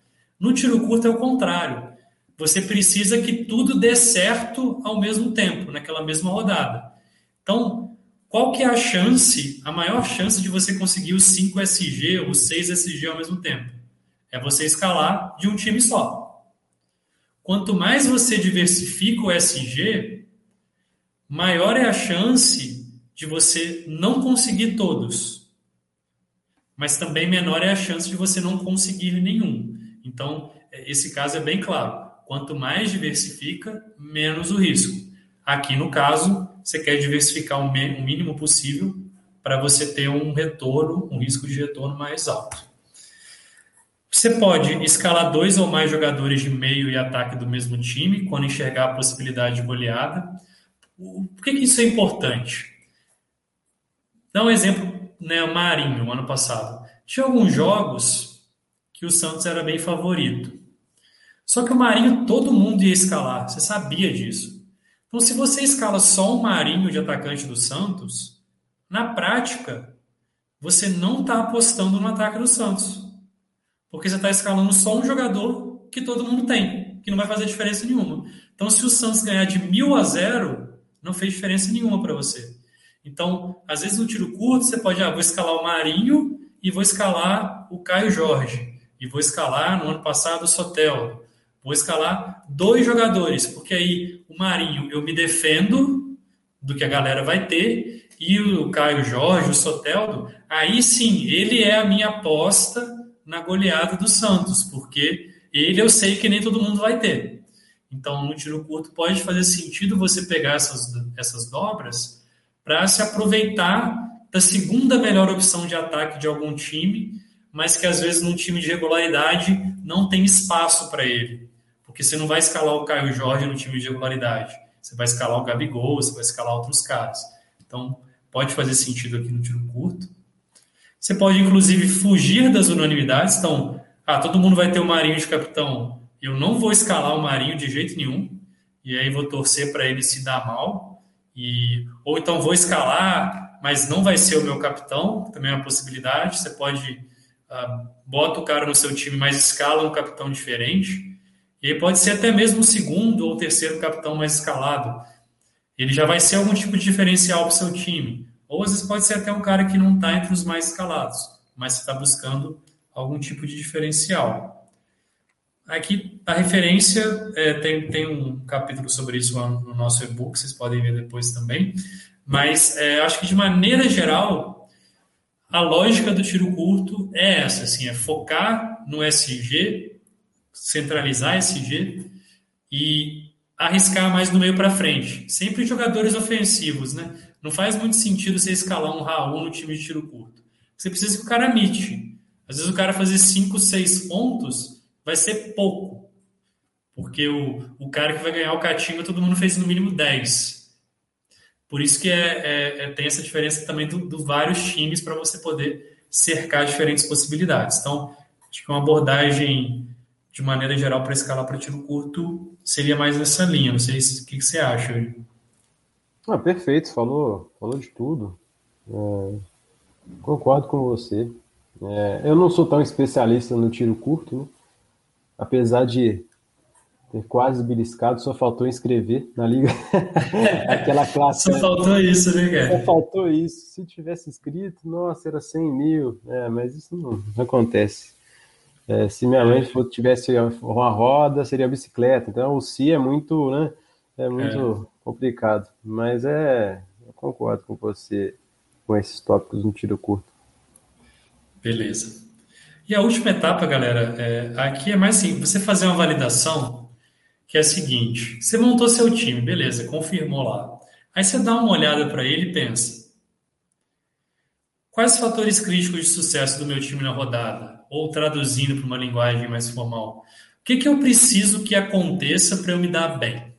No tiro curto é o contrário. Você precisa que tudo dê certo ao mesmo tempo, naquela mesma rodada. Então, qual que é a chance, a maior chance de você conseguir os 5 SG ou 6 SG ao mesmo tempo? É você escalar de um time só. Quanto mais você diversifica o SG, maior é a chance de você não conseguir todos. Mas também menor é a chance de você não conseguir nenhum. Então, esse caso é bem claro. Quanto mais diversifica, menos o risco. Aqui, no caso, você quer diversificar o mínimo possível para você ter um retorno, um risco de retorno mais alto. Você pode escalar dois ou mais jogadores de meio e ataque do mesmo time quando enxergar a possibilidade de goleada. Por que, que isso é importante? Dá um exemplo, né, Marinho, ano passado. Tinha alguns jogos que o Santos era bem favorito. Só que o Marinho todo mundo ia escalar, você sabia disso. Então, se você escala só o Marinho de atacante do Santos, na prática, você não está apostando no ataque do Santos. Porque você está escalando só um jogador que todo mundo tem, que não vai fazer diferença nenhuma. Então, se o Santos ganhar de mil a zero não fez diferença nenhuma para você. Então, às vezes no tiro curto, você pode, ah, vou escalar o Marinho e vou escalar o Caio Jorge. E vou escalar, no ano passado, o Sotel. Vou escalar dois jogadores, porque aí o Marinho eu me defendo do que a galera vai ter, e o Caio Jorge, o Soteldo, aí sim, ele é a minha aposta na goleada do Santos, porque ele eu sei que nem todo mundo vai ter. Então, no tiro curto, pode fazer sentido você pegar essas, essas dobras para se aproveitar da segunda melhor opção de ataque de algum time, mas que às vezes num time de regularidade não tem espaço para ele. Porque você não vai escalar o Caio Jorge no time de regularidade. Você vai escalar o Gabigol, você vai escalar outros caras. Então, pode fazer sentido aqui no tiro curto. Você pode, inclusive, fugir das unanimidades. Então, ah, todo mundo vai ter o Marinho de capitão. Eu não vou escalar o Marinho de jeito nenhum. E aí vou torcer para ele se dar mal. E, ou então vou escalar, mas não vai ser o meu capitão. Também é uma possibilidade. Você pode bota o cara no seu time, mas escala um capitão diferente. E pode ser até mesmo o segundo ou terceiro capitão mais escalado. Ele já vai ser algum tipo de diferencial para o seu time. Ou às vezes pode ser até um cara que não está entre os mais escalados, mas está buscando algum tipo de diferencial. Aqui a referência é, tem, tem um capítulo sobre isso no nosso e-book, vocês podem ver depois também. Mas é, acho que de maneira geral, a lógica do tiro curto é essa, assim, é focar no SG centralizar SG e arriscar mais no meio para frente. Sempre jogadores ofensivos, né? Não faz muito sentido você escalar um Raul no time de tiro curto. Você precisa que o cara mite. Às vezes o cara fazer 5, 6 pontos vai ser pouco. Porque o, o cara que vai ganhar o Catinga, todo mundo fez no mínimo 10. Por isso que é, é, é tem essa diferença também do, do vários times para você poder cercar diferentes possibilidades. Então, acho que uma abordagem de maneira geral, para escalar para tiro curto, seria mais nessa linha. Não sei o que, que você acha. Ah, perfeito, falou, falou de tudo. É, concordo com você. É, eu não sou tão especialista no tiro curto, né? apesar de ter quase beliscado, só faltou inscrever na liga. Aquela classe. Só né? faltou isso, né, cara? Só faltou isso. Se tivesse inscrito, nossa, era 100 mil. É, mas isso não, não acontece. É, se minha mãe tivesse uma roda, seria bicicleta. Então o si é muito, né? É muito é. complicado. Mas é, eu concordo com você com esses tópicos no tiro curto. Beleza. E a última etapa, galera, é, aqui é mais simples. Você fazer uma validação que é a seguinte: você montou seu time, beleza, confirmou lá. Aí você dá uma olhada para ele e pensa: quais fatores críticos de sucesso do meu time na rodada? ou traduzindo para uma linguagem mais formal, o que, que eu preciso que aconteça para eu me dar bem?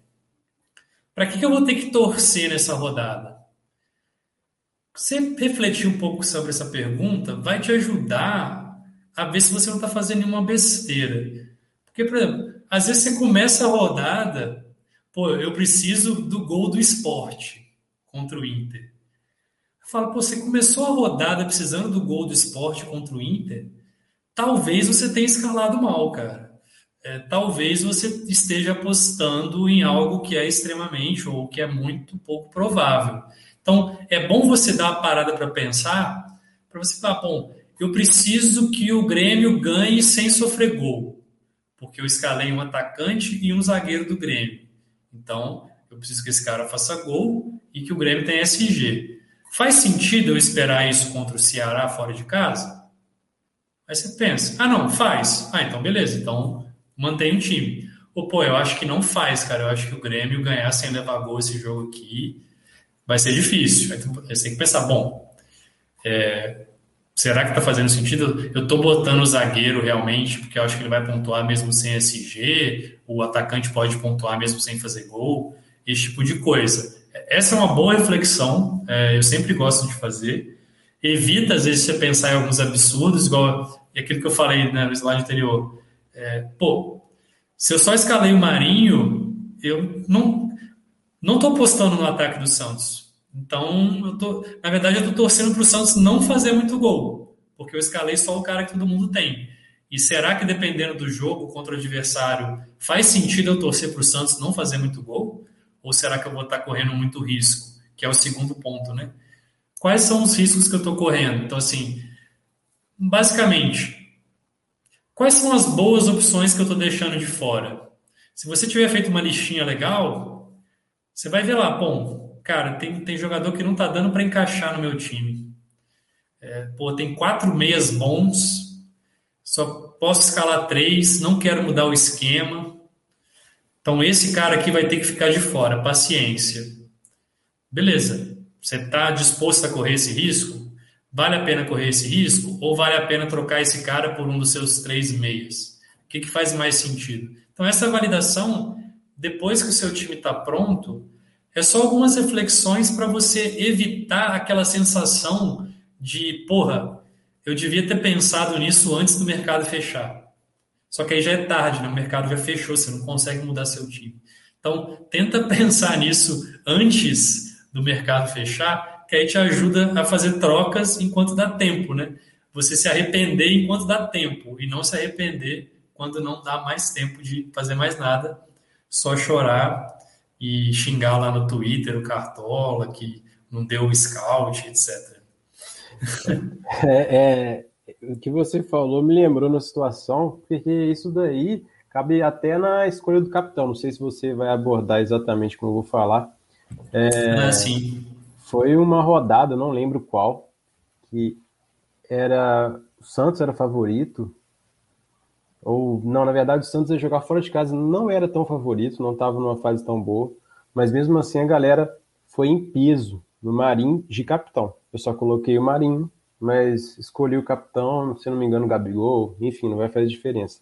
Para que, que eu vou ter que torcer nessa rodada? Você refletir um pouco sobre essa pergunta vai te ajudar a ver se você não está fazendo nenhuma besteira. Porque, por exemplo, às vezes você começa a rodada, pô, eu preciso do gol do esporte contra o Inter. Eu falo, pô, você começou a rodada precisando do gol do esporte contra o Inter, talvez você tenha escalado mal, cara. É, talvez você esteja apostando em algo que é extremamente ou que é muito pouco provável. Então, é bom você dar uma parada para pensar, para você falar, bom, eu preciso que o Grêmio ganhe sem sofrer gol, porque eu escalei um atacante e um zagueiro do Grêmio. Então, eu preciso que esse cara faça gol e que o Grêmio tenha SG. Faz sentido eu esperar isso contra o Ceará fora de casa? Aí você pensa, ah, não, faz. Ah, então beleza, então mantém o time. Ou, pô, eu acho que não faz, cara. Eu acho que o Grêmio ganhar sem levar gol esse jogo aqui vai ser difícil. Aí você tem que pensar, bom, é, será que tá fazendo sentido? Eu tô botando o zagueiro realmente, porque eu acho que ele vai pontuar mesmo sem SG, o atacante pode pontuar mesmo sem fazer gol, esse tipo de coisa. Essa é uma boa reflexão, é, eu sempre gosto de fazer evita, às vezes, você pensar em alguns absurdos, igual aquilo que eu falei né, no slide anterior. É, pô, se eu só escalei o Marinho, eu não não estou apostando no ataque do Santos. Então, eu tô, na verdade, eu estou torcendo para o Santos não fazer muito gol, porque eu escalei só o cara que todo mundo tem. E será que, dependendo do jogo contra o adversário, faz sentido eu torcer para o Santos não fazer muito gol? Ou será que eu vou estar correndo muito risco? Que é o segundo ponto, né? Quais são os riscos que eu estou correndo? Então, assim, basicamente, quais são as boas opções que eu estou deixando de fora? Se você tiver feito uma listinha legal, você vai ver lá, bom, cara, tem, tem jogador que não está dando para encaixar no meu time. É, pô, tem quatro meias bons, só posso escalar três, não quero mudar o esquema. Então, esse cara aqui vai ter que ficar de fora, paciência. Beleza, você está disposto a correr esse risco? Vale a pena correr esse risco? Ou vale a pena trocar esse cara por um dos seus três meias? O que, que faz mais sentido? Então, essa validação, depois que o seu time está pronto, é só algumas reflexões para você evitar aquela sensação de, porra, eu devia ter pensado nisso antes do mercado fechar. Só que aí já é tarde, né? o mercado já fechou, você não consegue mudar seu time. Então, tenta pensar nisso antes do mercado fechar, que aí te ajuda a fazer trocas enquanto dá tempo, né? Você se arrepender enquanto dá tempo e não se arrepender quando não dá mais tempo de fazer mais nada, só chorar e xingar lá no Twitter o Cartola que não deu o scout, etc. É, é, o que você falou me lembrou na situação, porque isso daí cabe até na escolha do capitão. Não sei se você vai abordar exatamente como eu vou falar. É, ah, sim. Foi uma rodada, não lembro qual, que era o Santos era favorito. Ou não, na verdade o Santos ia jogar fora de casa, não era tão favorito, não estava numa fase tão boa, mas mesmo assim a galera foi em peso no Marinho de capitão. Eu só coloquei o Marinho, mas escolhi o capitão, se não me engano, o Gabigol, enfim, não vai fazer diferença.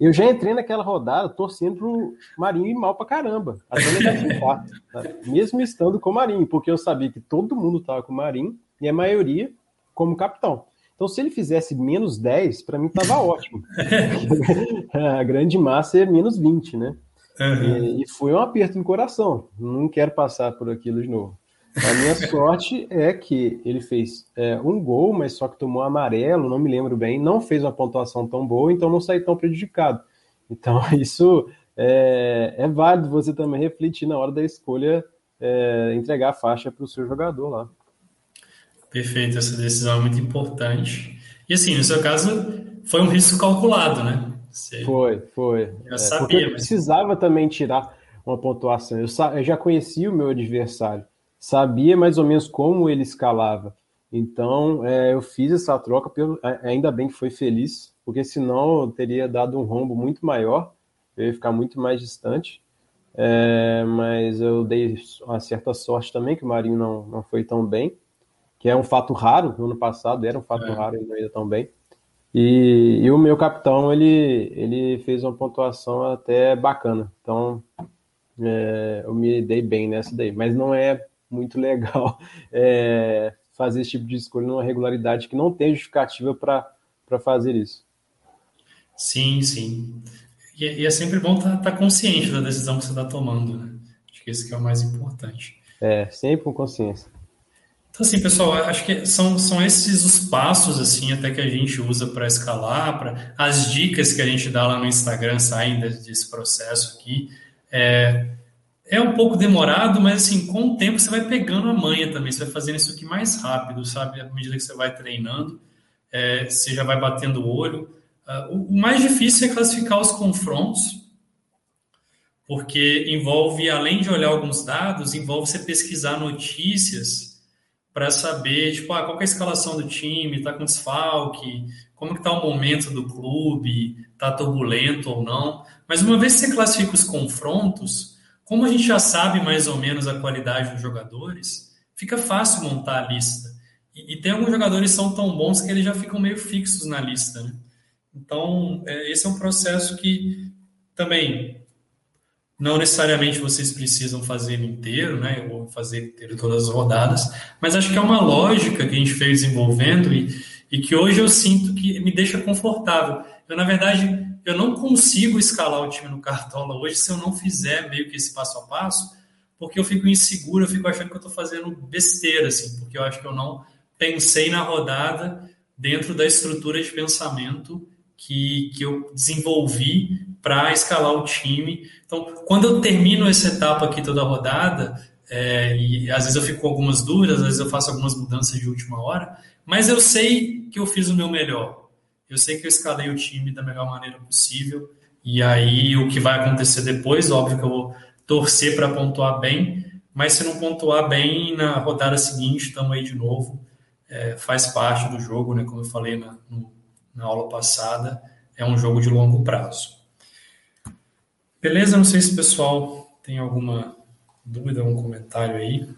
Eu já entrei naquela rodada torcendo pro Marinho ir mal pra caramba, até negativar, tá? mesmo estando com o Marinho, porque eu sabia que todo mundo tava com o Marinho e a maioria como capitão. Então, se ele fizesse menos 10, para mim tava ótimo. a grande massa é menos 20, né? Uhum. E, e foi um aperto no coração. Não quero passar por aquilo de novo. A minha sorte é que ele fez é, um gol, mas só que tomou amarelo, não me lembro bem, não fez uma pontuação tão boa, então não saí tão prejudicado. Então, isso é, é válido você também refletir na hora da escolha, é, entregar a faixa para o seu jogador lá. Perfeito, essa decisão é muito importante. E assim, no seu caso, foi um risco calculado, né? Você foi, foi. Já é, sabia. Eu precisava também tirar uma pontuação. Eu, eu já conhecia o meu adversário sabia mais ou menos como ele escalava. Então, é, eu fiz essa troca, pelo, ainda bem que foi feliz, porque senão eu teria dado um rombo muito maior, eu ia ficar muito mais distante. É, mas eu dei uma certa sorte também, que o Marinho não, não foi tão bem, que é um fato raro, no ano passado era um fato é. raro e não ia tão bem. E, e, o meu capitão, ele, ele fez uma pontuação até bacana. Então, é, eu me dei bem nessa daí. Mas não é muito legal é, fazer esse tipo de escolha numa regularidade que não tem justificativa para fazer isso. Sim, sim. E, e é sempre bom estar tá, tá consciente da decisão que você está tomando. Né? Acho que esse que é o mais importante. É, sempre com consciência. Então, assim, pessoal, acho que são, são esses os passos, assim, até que a gente usa para escalar, para as dicas que a gente dá lá no Instagram saem desse processo aqui. É, é um pouco demorado, mas assim, com o tempo você vai pegando a manha também, você vai fazendo isso aqui mais rápido, sabe? À medida que você vai treinando, é, você já vai batendo o olho. Uh, o mais difícil é classificar os confrontos, porque envolve, além de olhar alguns dados, envolve você pesquisar notícias para saber, tipo, ah, qual é a escalação do time, está com desfalque, como está o momento do clube, está turbulento ou não. Mas uma vez que você classifica os confrontos, como a gente já sabe mais ou menos a qualidade dos jogadores, fica fácil montar a lista. E, e tem alguns jogadores que são tão bons que eles já ficam meio fixos na lista. Né? Então, é, esse é um processo que também não necessariamente vocês precisam fazer ele inteiro, né? ou fazer inteiro todas as rodadas, mas acho que é uma lógica que a gente fez desenvolvendo e, e que hoje eu sinto que me deixa confortável. Eu, na verdade, eu não consigo escalar o time no Cartola hoje se eu não fizer meio que esse passo a passo, porque eu fico inseguro, eu fico achando que eu estou fazendo besteira, assim, porque eu acho que eu não pensei na rodada dentro da estrutura de pensamento que, que eu desenvolvi para escalar o time. Então, quando eu termino essa etapa aqui toda a rodada, é, e às vezes eu fico com algumas dúvidas, às vezes eu faço algumas mudanças de última hora, mas eu sei que eu fiz o meu melhor. Eu sei que eu escalei o time da melhor maneira possível. E aí o que vai acontecer depois, óbvio que eu vou torcer para pontuar bem, mas se não pontuar bem na rodada seguinte, estamos aí de novo. É, faz parte do jogo, né? Como eu falei na, no, na aula passada, é um jogo de longo prazo. Beleza? Não sei se o pessoal tem alguma dúvida, algum comentário aí.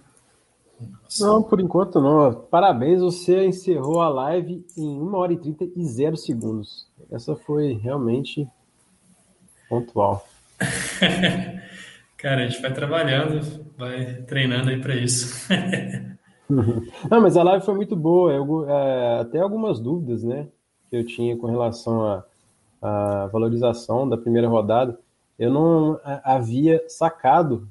Não, por enquanto não. Parabéns, você encerrou a live em 1 hora e 30 e 0 segundos. Essa foi realmente pontual. Cara, a gente vai trabalhando, vai treinando aí para isso. não, mas a live foi muito boa. Eu, é, até algumas dúvidas, né, que eu tinha com relação à valorização da primeira rodada. Eu não havia sacado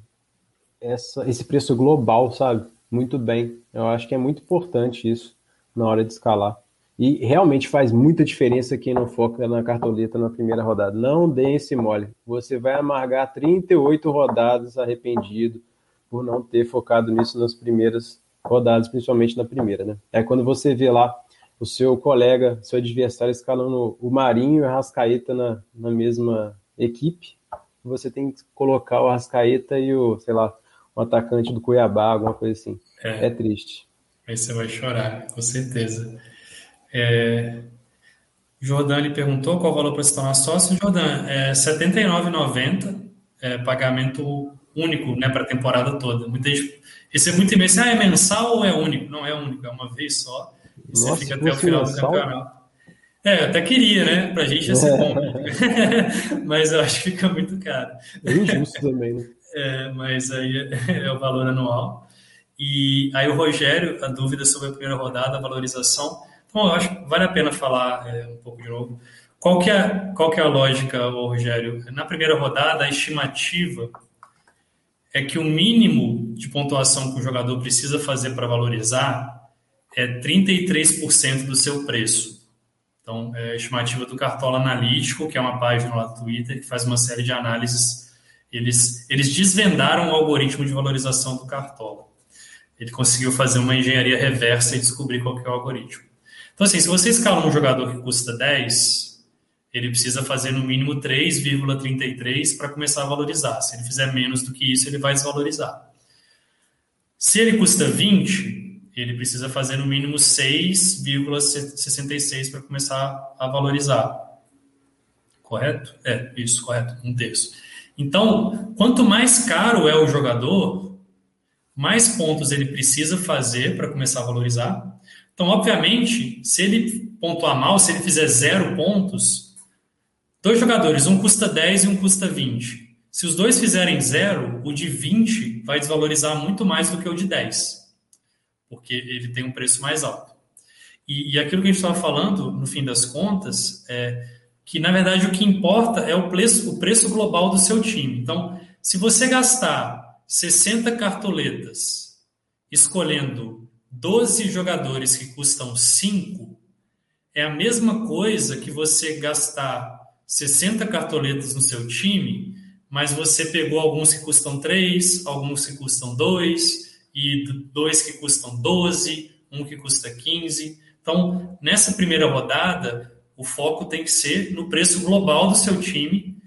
essa, esse preço global, sabe? Muito bem. Eu acho que é muito importante isso na hora de escalar. E realmente faz muita diferença quem não foca na cartoleta na primeira rodada. Não dê esse mole. Você vai amargar 38 rodadas arrependido por não ter focado nisso nas primeiras rodadas, principalmente na primeira, né? É quando você vê lá o seu colega, seu adversário escalando o Marinho e o Arrascaeta na, na mesma equipe, você tem que colocar o Arrascaeta e o, sei lá, um atacante do Cuiabá, alguma coisa assim. É, é triste. Aí você vai chorar, com certeza. É... Jordan perguntou qual o valor para se tornar sócio. Jordan, é R$ 79,90, é, pagamento único né, para a temporada toda. Muita gente, esse é muito e ah, é mensal ou é único? Não é único, é uma vez só. E Nossa, você fica até o final mensal? do campeonato. É, eu até queria, né? Pra gente ia ser bom. mas eu acho que fica muito caro. É injusto também, né? É, mas aí é, é, o valor anual. E aí o Rogério, a dúvida sobre a primeira rodada, a valorização. Bom, eu acho que vale a pena falar é, um pouco de novo. Qual que, é, qual que é a lógica, Rogério? Na primeira rodada, a estimativa é que o mínimo de pontuação que o jogador precisa fazer para valorizar é 33% do seu preço. Então, é a estimativa do Cartola Analítico, que é uma página lá do Twitter que faz uma série de análises. Eles, eles desvendaram o algoritmo de valorização do Cartola. Ele conseguiu fazer uma engenharia reversa e descobrir qual que é o algoritmo. Então, assim, se você escala um jogador que custa 10, ele precisa fazer no mínimo 3,33 para começar a valorizar. Se ele fizer menos do que isso, ele vai desvalorizar. Se ele custa 20, ele precisa fazer no mínimo 6,66 para começar a valorizar. Correto? É, isso, correto. Um terço. Então, quanto mais caro é o jogador, mais pontos ele precisa fazer para começar a valorizar então, obviamente, se ele pontuar mal, se ele fizer zero pontos, dois jogadores, um custa 10 e um custa 20. Se os dois fizerem zero, o de 20 vai desvalorizar muito mais do que o de 10, porque ele tem um preço mais alto. E, e aquilo que a gente estava falando, no fim das contas, é que, na verdade, o que importa é o preço, o preço global do seu time. Então, se você gastar 60 cartoletas escolhendo 12 jogadores que custam 5 é a mesma coisa que você gastar 60 cartoletas no seu time, mas você pegou alguns que custam 3, alguns que custam 2, e dois que custam 12, um que custa 15. Então, nessa primeira rodada, o foco tem que ser no preço global do seu time.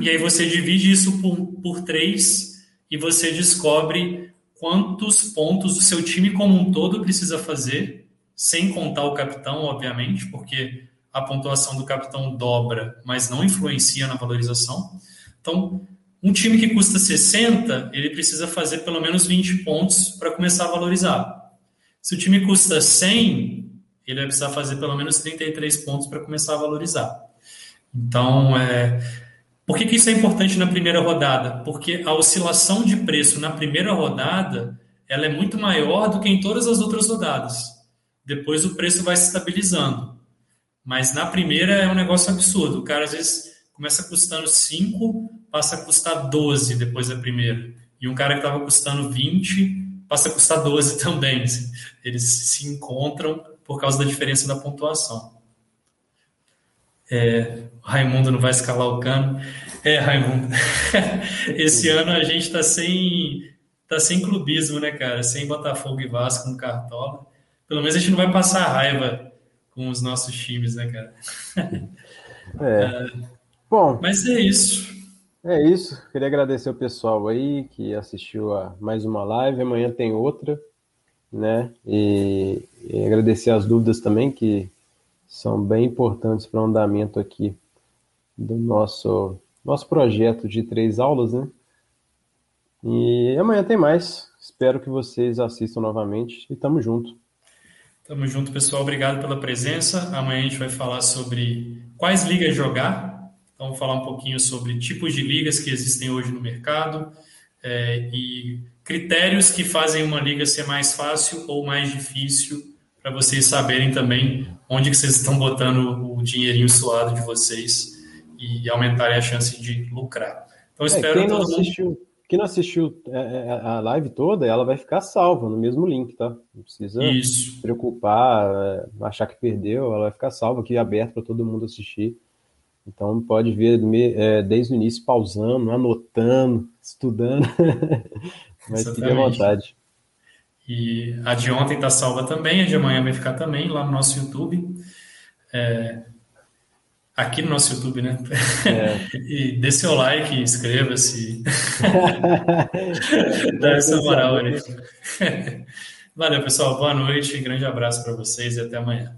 E aí você divide isso por, por 3 e você descobre quantos pontos o seu time como um todo precisa fazer, sem contar o capitão, obviamente, porque a pontuação do capitão dobra, mas não influencia na valorização. Então, um time que custa 60, ele precisa fazer pelo menos 20 pontos para começar a valorizar. Se o time custa 100, ele vai precisar fazer pelo menos 33 pontos para começar a valorizar. Então, é, por que, que isso é importante na primeira rodada? Porque a oscilação de preço na primeira rodada ela é muito maior do que em todas as outras rodadas. Depois o preço vai se estabilizando. Mas na primeira é um negócio absurdo. O cara às vezes começa custando 5, passa a custar 12 depois da primeira. E um cara que estava custando 20 passa a custar 12 também. Eles se encontram por causa da diferença da pontuação. É, Raimundo não vai escalar o cano. É, Raimundo. Esse ano a gente está sem, tá sem clubismo, né, cara? Sem Botafogo e Vasco no Cartola. Pelo menos a gente não vai passar raiva com os nossos times, né, cara? É. é. Bom. Mas é isso. É isso. Queria agradecer o pessoal aí que assistiu a mais uma live. Amanhã tem outra, né? E, e agradecer as dúvidas também que são bem importantes para o andamento aqui do nosso nosso projeto de três aulas, né? E amanhã tem mais. Espero que vocês assistam novamente e tamo junto. Tamo junto, pessoal. Obrigado pela presença. Amanhã a gente vai falar sobre quais ligas jogar. Então, vamos falar um pouquinho sobre tipos de ligas que existem hoje no mercado é, e critérios que fazem uma liga ser mais fácil ou mais difícil para vocês saberem também onde que vocês estão botando o dinheirinho suado de vocês e aumentarem a chance de lucrar. Então, é, espero quem não assistiu, quem não assistiu é, é, a live toda, ela vai ficar salva no mesmo link, tá? Não precisa Isso. se preocupar, achar que perdeu, ela vai ficar salva aqui, aberta para todo mundo assistir. Então pode ver desde o início pausando, anotando, estudando. Mas fique à vontade. E a de ontem está salva também, a de amanhã vai ficar também lá no nosso YouTube. É, aqui no nosso YouTube, né? É. E dê seu like, inscreva-se. Dá essa moral aí. Valeu, pessoal. Boa noite, grande abraço para vocês e até amanhã.